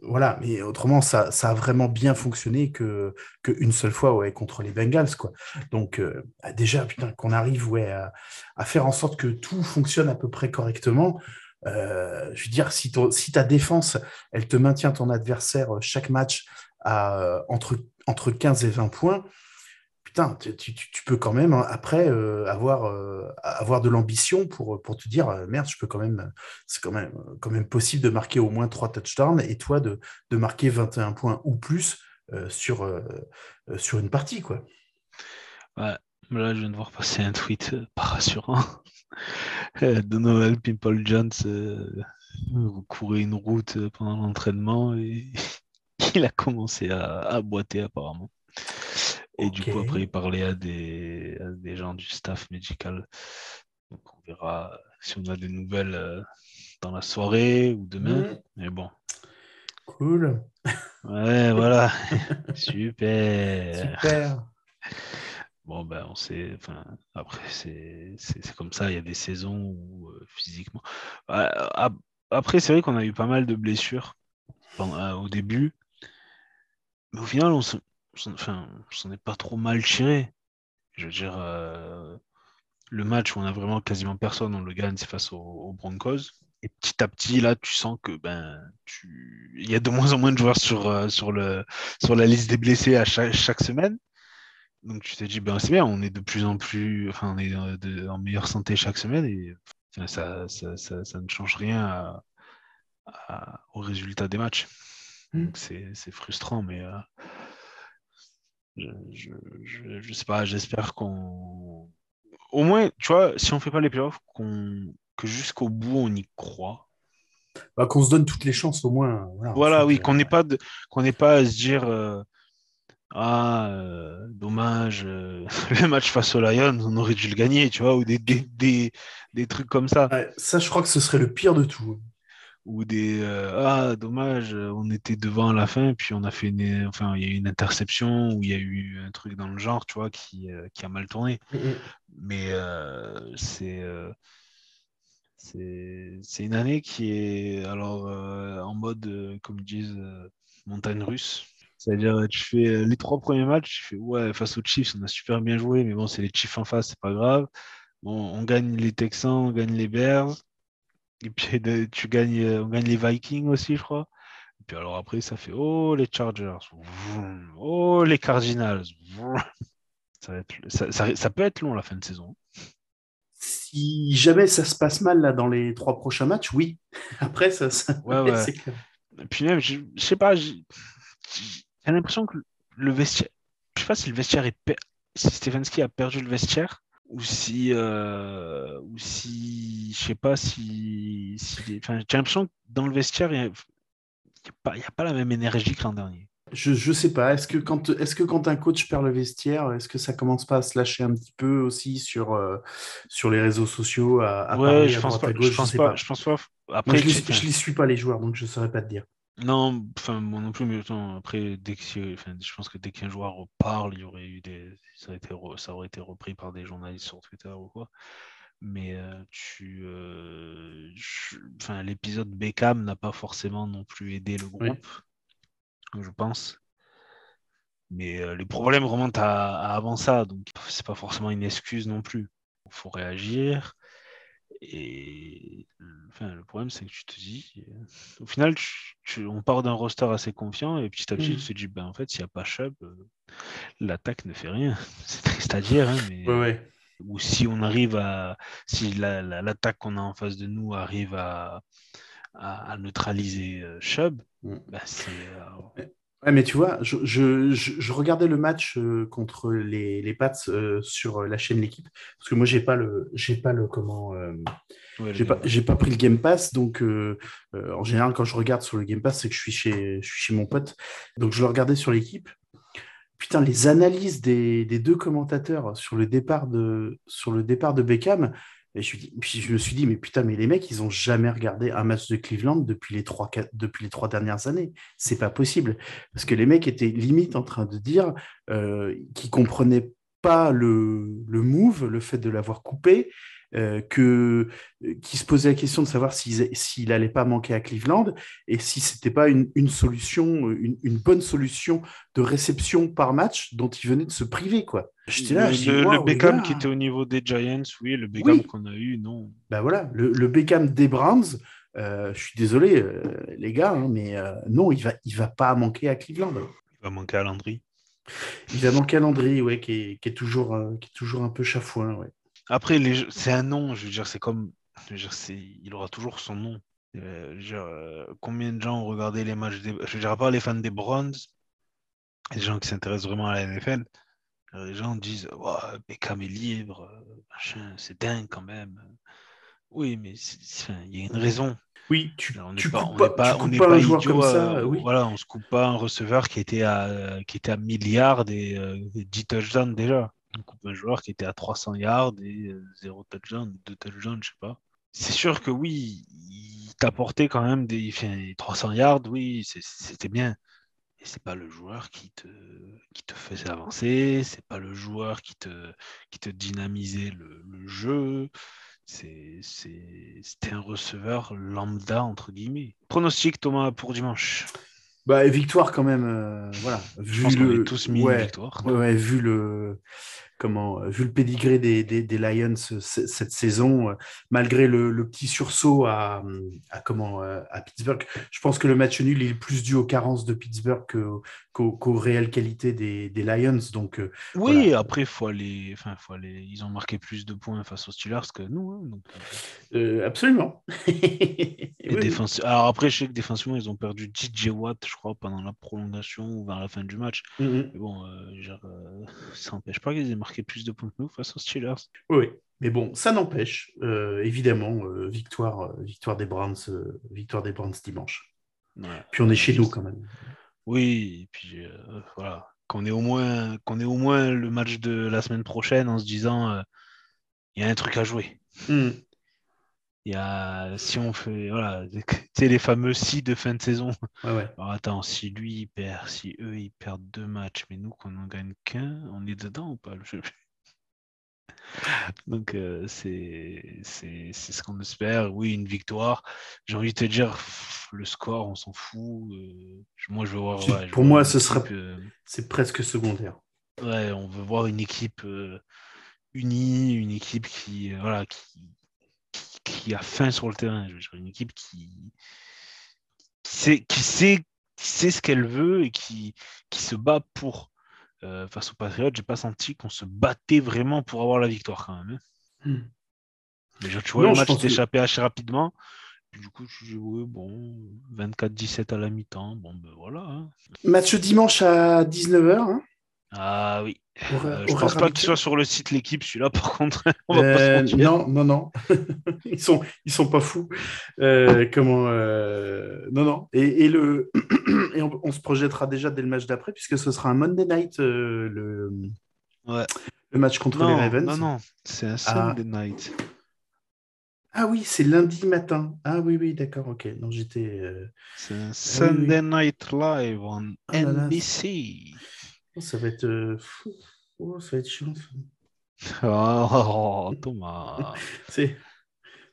voilà, mais autrement, ça, ça, a vraiment bien fonctionné que qu'une seule fois ouais, contre les Bengals. Quoi. Donc euh, bah, déjà, putain, qu'on arrive ouais, à, faire en sorte que tout fonctionne à peu près correctement. Euh, je veux dire, si, si ta défense, elle te maintient ton adversaire chaque match à entre, entre 15 et 20 points, putain, tu, peux quand même hein, après euh, avoir, euh, avoir de l'ambition pour, pour te dire euh, merde, je peux quand même, c'est quand même, quand même possible de marquer au moins trois touchdowns et toi de, de marquer 21 points ou plus sur, sur une partie. Quoi. Ouais, là, je viens de voir passer un tweet pas rassurant. Donald Pimple Jones courait une route pendant l'entraînement et il a commencé à boiter apparemment. Et du coup, après, il parlait à des, des gens du staff médical. Donc, on verra si on a des nouvelles euh, dans la soirée ou demain. Mm. Mais bon. Cool. Ouais, voilà. Super. Super. Bon, ben, on sait. Enfin, après, c'est comme ça. Il y a des saisons où euh, physiquement. Après, c'est vrai qu'on a eu pas mal de blessures euh, au début. Mais au final, on se, enfin, s'en est pas trop mal tiré. Je veux dire, euh, le match où on a vraiment quasiment personne, on le gagne, c'est face aux, Broncos. Et petit à petit, là, tu sens que ben, tu... il y a de moins en moins de joueurs sur, euh, sur, le, sur la liste des blessés à chaque, semaine. Donc tu te dis, ben, c'est bien, on est de plus en plus, enfin, on est en meilleure santé chaque semaine et ça, ça, ça, ne change rien au résultat des matchs. Donc c'est frustrant, mais euh, je, je, sais pas, j'espère qu'on. Au moins, tu vois, si on fait pas les playoffs, qu'on que jusqu'au bout on y croit. Bah, qu'on se donne toutes les chances au moins. Voilà, oui, qu'on n'ait pas, de... qu'on n'ait pas à se dire euh, Ah, euh, dommage, euh, le match face aux Lions, on aurait dû le gagner, tu vois, ou des, des, des, des trucs comme ça. ça, je crois que ce serait le pire de tout. Ou des ah dommage, on était devant à la fin, puis on a fait une, enfin il y a eu une interception ou il y a eu un truc dans le genre, tu vois, qui, qui a mal tourné. Mm, mm. Mais c'est c'est une année qui est alors en mode, comme disent, montagne russe. C'est-à-dire, tu fais les trois premiers matchs, tu fais ouais, face aux Chiefs, on a super bien joué, mais bon, c'est les Chiefs en face, c'est pas grave. Bon, on gagne les Texans, on gagne les Bears. Et puis tu gagnes, on gagne les Vikings aussi, je crois. Et puis alors après, ça fait oh les Chargers, oh les Cardinals. Ça, peut être long la fin de saison. Si jamais ça se passe mal là dans les trois prochains matchs, oui. Après, ça. ouais, ouais. Et puis même, je, je sais pas, j'ai l'impression que le vestiaire, je sais pas si le vestiaire est, si Stefanski a perdu le vestiaire ou si, euh, ou si, je sais pas si, enfin, j'ai l'impression que dans le vestiaire, il n'y a, a, pas la même énergie que l'an dernier. Je, je sais pas. Est-ce que, quand, est-ce que quand un coach perd le vestiaire, est-ce que ça commence pas à se lâcher un petit peu aussi sur, euh, sur les réseaux sociaux à, ouais, je, pense pas, je, pense pas, je pense pas. Après, je, ne les suis pas les joueurs, donc je saurais pas te dire. Non, enfin moi non plus, mais après dès que enfin, je pense que dès qu'un joueur parle, il y aurait eu des ça aurait, été ça aurait été repris par des journalistes sur Twitter ou quoi. Mais euh, tu euh, enfin l'épisode Beckham n'a pas forcément non plus aidé le groupe, je pense. Mais euh, les problèmes remontent à, à avant ça, donc c'est pas forcément une excuse non plus. Il faut réagir. Et enfin, le problème, c'est que tu te dis, au final, on part d'un roster assez confiant et petit à petit, tu mmh. te dis, ben, en fait, s'il n'y a pas Chubb, euh, l'attaque ne fait rien. C'est triste à dire, hein, mais. Ou si on arrive à. Si l'attaque qu'on a en face de nous arrive à, à, neutraliser euh, Chubb, mmh. ben, c'est. Euh, Ouais, mais tu vois, je, je, je, regardais le match euh, contre les, les Pats euh, sur la chaîne L'équipe, parce que moi, j'ai pas le, j'ai pas le comment, euh, j'ai pas, j'ai pas pris le Game Pass, donc en général, quand je regarde sur le Game Pass, c'est que je suis chez, je suis chez mon pote, donc je le regardais sur l'équipe. Putain, les analyses des, des, deux commentateurs sur le départ de, sur le départ de Beckham, et je, puis je me suis dit, mais putain, mais les mecs, ils ont jamais regardé un match de Cleveland depuis les trois, dernières années. C'est pas possible. Parce que les mecs étaient limite en train de dire euh, qu'ils comprenaient pas le move, le fait de l'avoir coupé, euh, que, euh, qui se posait la question de savoir s'il n'allait pas manquer à Cleveland et si c'était pas une, une solution, une, une, bonne solution de réception par match dont il venait de se priver. quoi. Là, le, le, Beckham qui était au niveau des Giants, oui, le Beckham qu'on a eu, non. Ben voilà, le, le Beckham des Browns, euh, je suis désolé, euh, les gars, hein, mais euh, non, il va, il va pas manquer à Cleveland. Il va manquer à Landry. Il va manquer à Landry, ouais, qui est, qui est toujours, qui est toujours un peu chafouin, ouais. Après, c'est un nom, je veux dire, c'est comme. Je veux dire, il aura toujours son nom. Euh, dire, euh, combien de gens ont regardé les matchs des. Je veux dire, à part les fans des Browns, les gens qui s'intéressent vraiment à la NFL, euh, les gens disent oh, Beckham est libre, c'est dingue quand même. Oui, mais il y a une raison. Oui, tu, on n'est pas, on pas, on pas, un joueur comme ça. Oui. Voilà, on se coupe pas un receveur qui était à, qui était à milliards et, et 10 touchdowns déjà. On coupe un joueur qui était à 300 yards et 0 euh, touchdown, 2 touchdowns, je sais pas. C'est sûr que oui, il t'apportait quand même des 300 yards, oui, c'était bien. Et c'est pas le joueur qui te, qui te faisait avancer, c'est pas le joueur qui te, qui te dynamisait le, le jeu. C'était un receveur lambda, entre guillemets. Pronostic, Thomas, pour dimanche bah, victoire quand même, euh, voilà. Vu le... tous mis victoire. Ouais, vu le, comment, euh, vu le pédigré des, des, Lions euh, cette saison, euh, malgré le, petit sursaut à, à, comment, à Pittsburgh, je pense que le match nul est plus dû aux carences de Pittsburgh qu'aux réelles qualités des, des Lions. Donc, oui, après, faut aller, enfin, faut aller, ils ont marqué plus de points face aux Steelers que nous. Hein, donc... absolument. Alors après, je sais que défensivement, ils ont perdu DJ Watt, je crois, pendant la prolongation ou vers la fin du match. Mm-hmm. Mais bon, genre, ça n'empêche pas qu'ils aient marqué plus de points que nous face aux Steelers. Oui, mais bon, ça n'empêche, euh, évidemment, euh, victoire, euh, victoire des Browns, victoire des Browns dimanche. puis on est chez nous quand même. Oui, et puis voilà, qu'on ait au moins qu'on ait au moins le match de la semaine prochaine en se disant il y a un truc à jouer. Hmm. Il y a, si on fait, voilà, tu les fameux si de fin de saison. Ouais, ouais. Alors attends, si lui il perd, si eux ils perdent deux matchs, mais nous qu'on en gagne qu'un, on est dedans ou pas Je sais plus. Donc euh, c'est ce qu'on espère. Oui, une victoire. J'ai envie de te dire, pff, le score, on s'en fout. euh, moi, je veux voir. C'est- ouais, je pour veux moi, ce sera- euh, C'est presque secondaire. Ouais, on veut voir une équipe euh, unie, une équipe qui, euh, voilà, qui, qui, a faim sur le terrain. Je veux dire, une équipe qui, qui sait, qui sait, qui sait ce qu'elle veut et qui, qui se bat pour. Euh, face aux Patriotes, j'ai pas senti qu'on se battait vraiment pour avoir la victoire quand même. hein. Hmm. Déjà, tu vois, Non, le je match pense que- t'échappait assez rapidement. Puis, du coup, tu dis, ouais, bon, 24-17 à la mi-temps. Bon, ben voilà. hein. Match dimanche à 19h. Hein. Ah oui. Horaire- Euh, je pense pas qu'il soit sur le site l'équipe, celui-là, par contre. On va pas se Euh, non, non, non. ils sont, ils sont pas fous. Euh, comment euh, Non, non. Et, et le, et on, on se projettera déjà dès le match d'après, puisque ce sera un Monday Night le, Ouais. le match contre non, les Ravens. non, non, c'est un Sunday night. Ah oui, c'est lundi matin. Ah oui, oui, d'accord, ok. Non, j'étais. C'est un Sunday night live on Ah là là. Oh, ça va être. euh, fou. Oh, ça va être chiant. Oh, Thomas. C'est-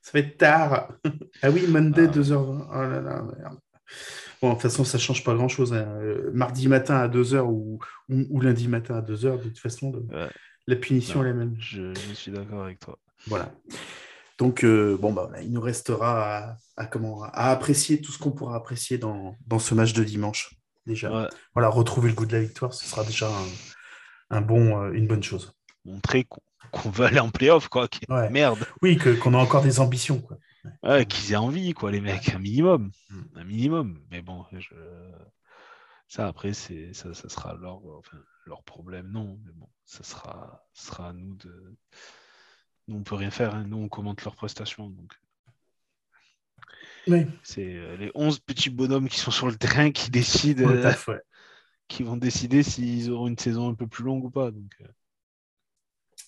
Ça va être tard. Ah oui, Monday, Ah. 2h20. Oh là là, merde. Bon, de toute façon, ça change pas grand-chose. hein. Euh, Mardi matin à 2h ou, ou, ou lundi matin à 2h, de toute façon, le- Ouais. la punition Non. est la même. Je, je suis d'accord avec toi. Voilà. Donc, euh, bon, bah, voilà, il nous restera à, à comment, à apprécier tout ce qu'on pourra apprécier dans, dans ce match de dimanche. Déjà, Ouais, voilà, retrouver le goût de la victoire, ce sera déjà un, un bon, euh, une bonne chose. montrer qu'on veut aller en playoff, quoi. Ouais. Merde. Oui, que- qu'on a encore des ambitions. Quoi. Ouais, qu'ils aient envie, quoi, les mecs, un minimum. Mm. Un minimum. Mais bon, je... ça, après, c'est ça, ça sera leur, enfin, leur problème, non. Mais bon, ça sera, ça sera à nous de. Nous, on peut rien faire. hein. Nous, on commente leurs prestations. Donc, Oui, c'est euh, les 11 petits bonhommes qui sont sur le terrain qui décident, euh, taf, ouais. qui vont décider s'ils auront une saison un peu plus longue ou pas. Donc, euh,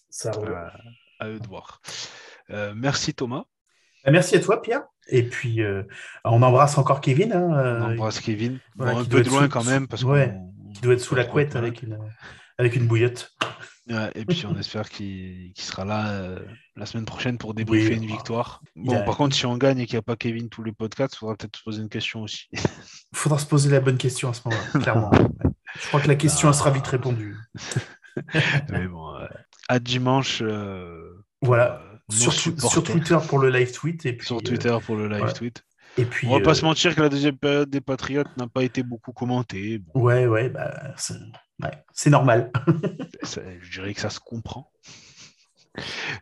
Ça à, à eux de voir. Euh, merci Thomas. Bah, Merci à toi, Pierre. Et puis, euh, on embrasse encore Kevin. hein, On embrasse Kevin. voilà, Bon, un peu de loin sous- quand même parce ouais, doit être sous la couette avec une, avec une bouillotte. Ouais, et puis on espère qu'il sera là euh, la semaine prochaine pour débriefer Oui, une bah, victoire. Bon, a- par contre, si on gagne et qu'il n'y a pas Kevin tous les podcasts, il faudra peut-être se poser une question aussi. Il faudra se poser la bonne question à ce moment-là, clairement. Je crois que la question elle sera vite répondue. Mais bon, euh, à dimanche. euh, Voilà. euh, Sur, Twitter pour le live tweet. Et puis, Sur Twitter pour le live ouais. tweet. Et puis, On va pas euh, se mentir que la deuxième période des Patriotes n'a pas été beaucoup commentée. Bon, Ouais, ouais, bah, c'est ouais, normal. ça- je dirais que ça se comprend.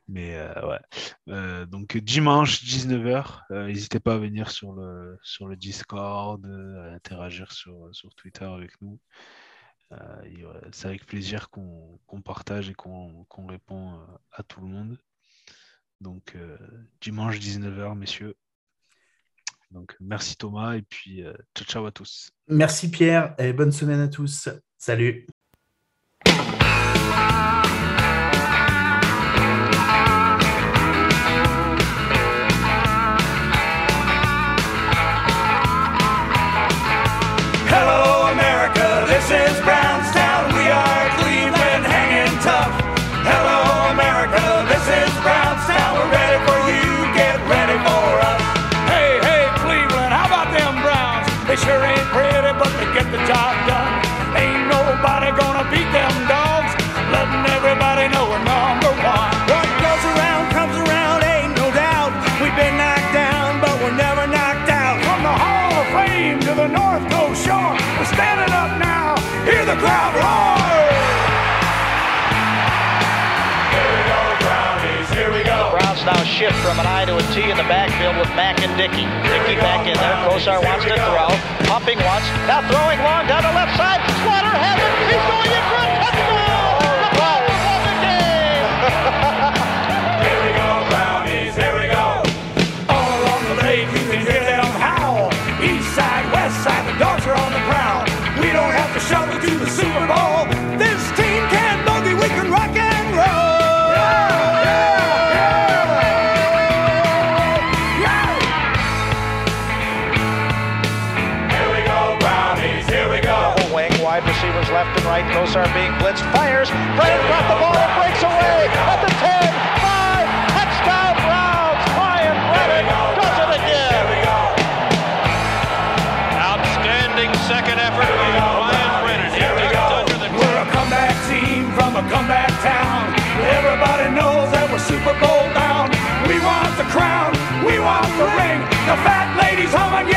Mais euh, ouais. Euh, donc dimanche 19h, n'hésitez pas à venir sur le, sur le Discord, à interagir sur, sur Twitter avec nous. C'est avec plaisir qu'on partage et qu'on répond à tout le monde. Donc dimanche 19h, messieurs. Donc merci Thomas et puis euh, ciao ciao à tous. Merci Pierre et bonne semaine à tous. Salut. In the backfield with Mack and Dickey. Dickey back in there. Kosar wants to throw. Pumping once. Now throwing long down the left side. Slaughter has it. He's going in front. Are being blitzed. Fires. Brandon got the ball and breaks away at the 10. Five. Touchdown Brennan does it again. Outstanding second effort by Ryan Brennan. We're a comeback team from a comeback town. Everybody knows that we're Super Bowl bound. We want the crown. We want the ring. The fat ladies humming.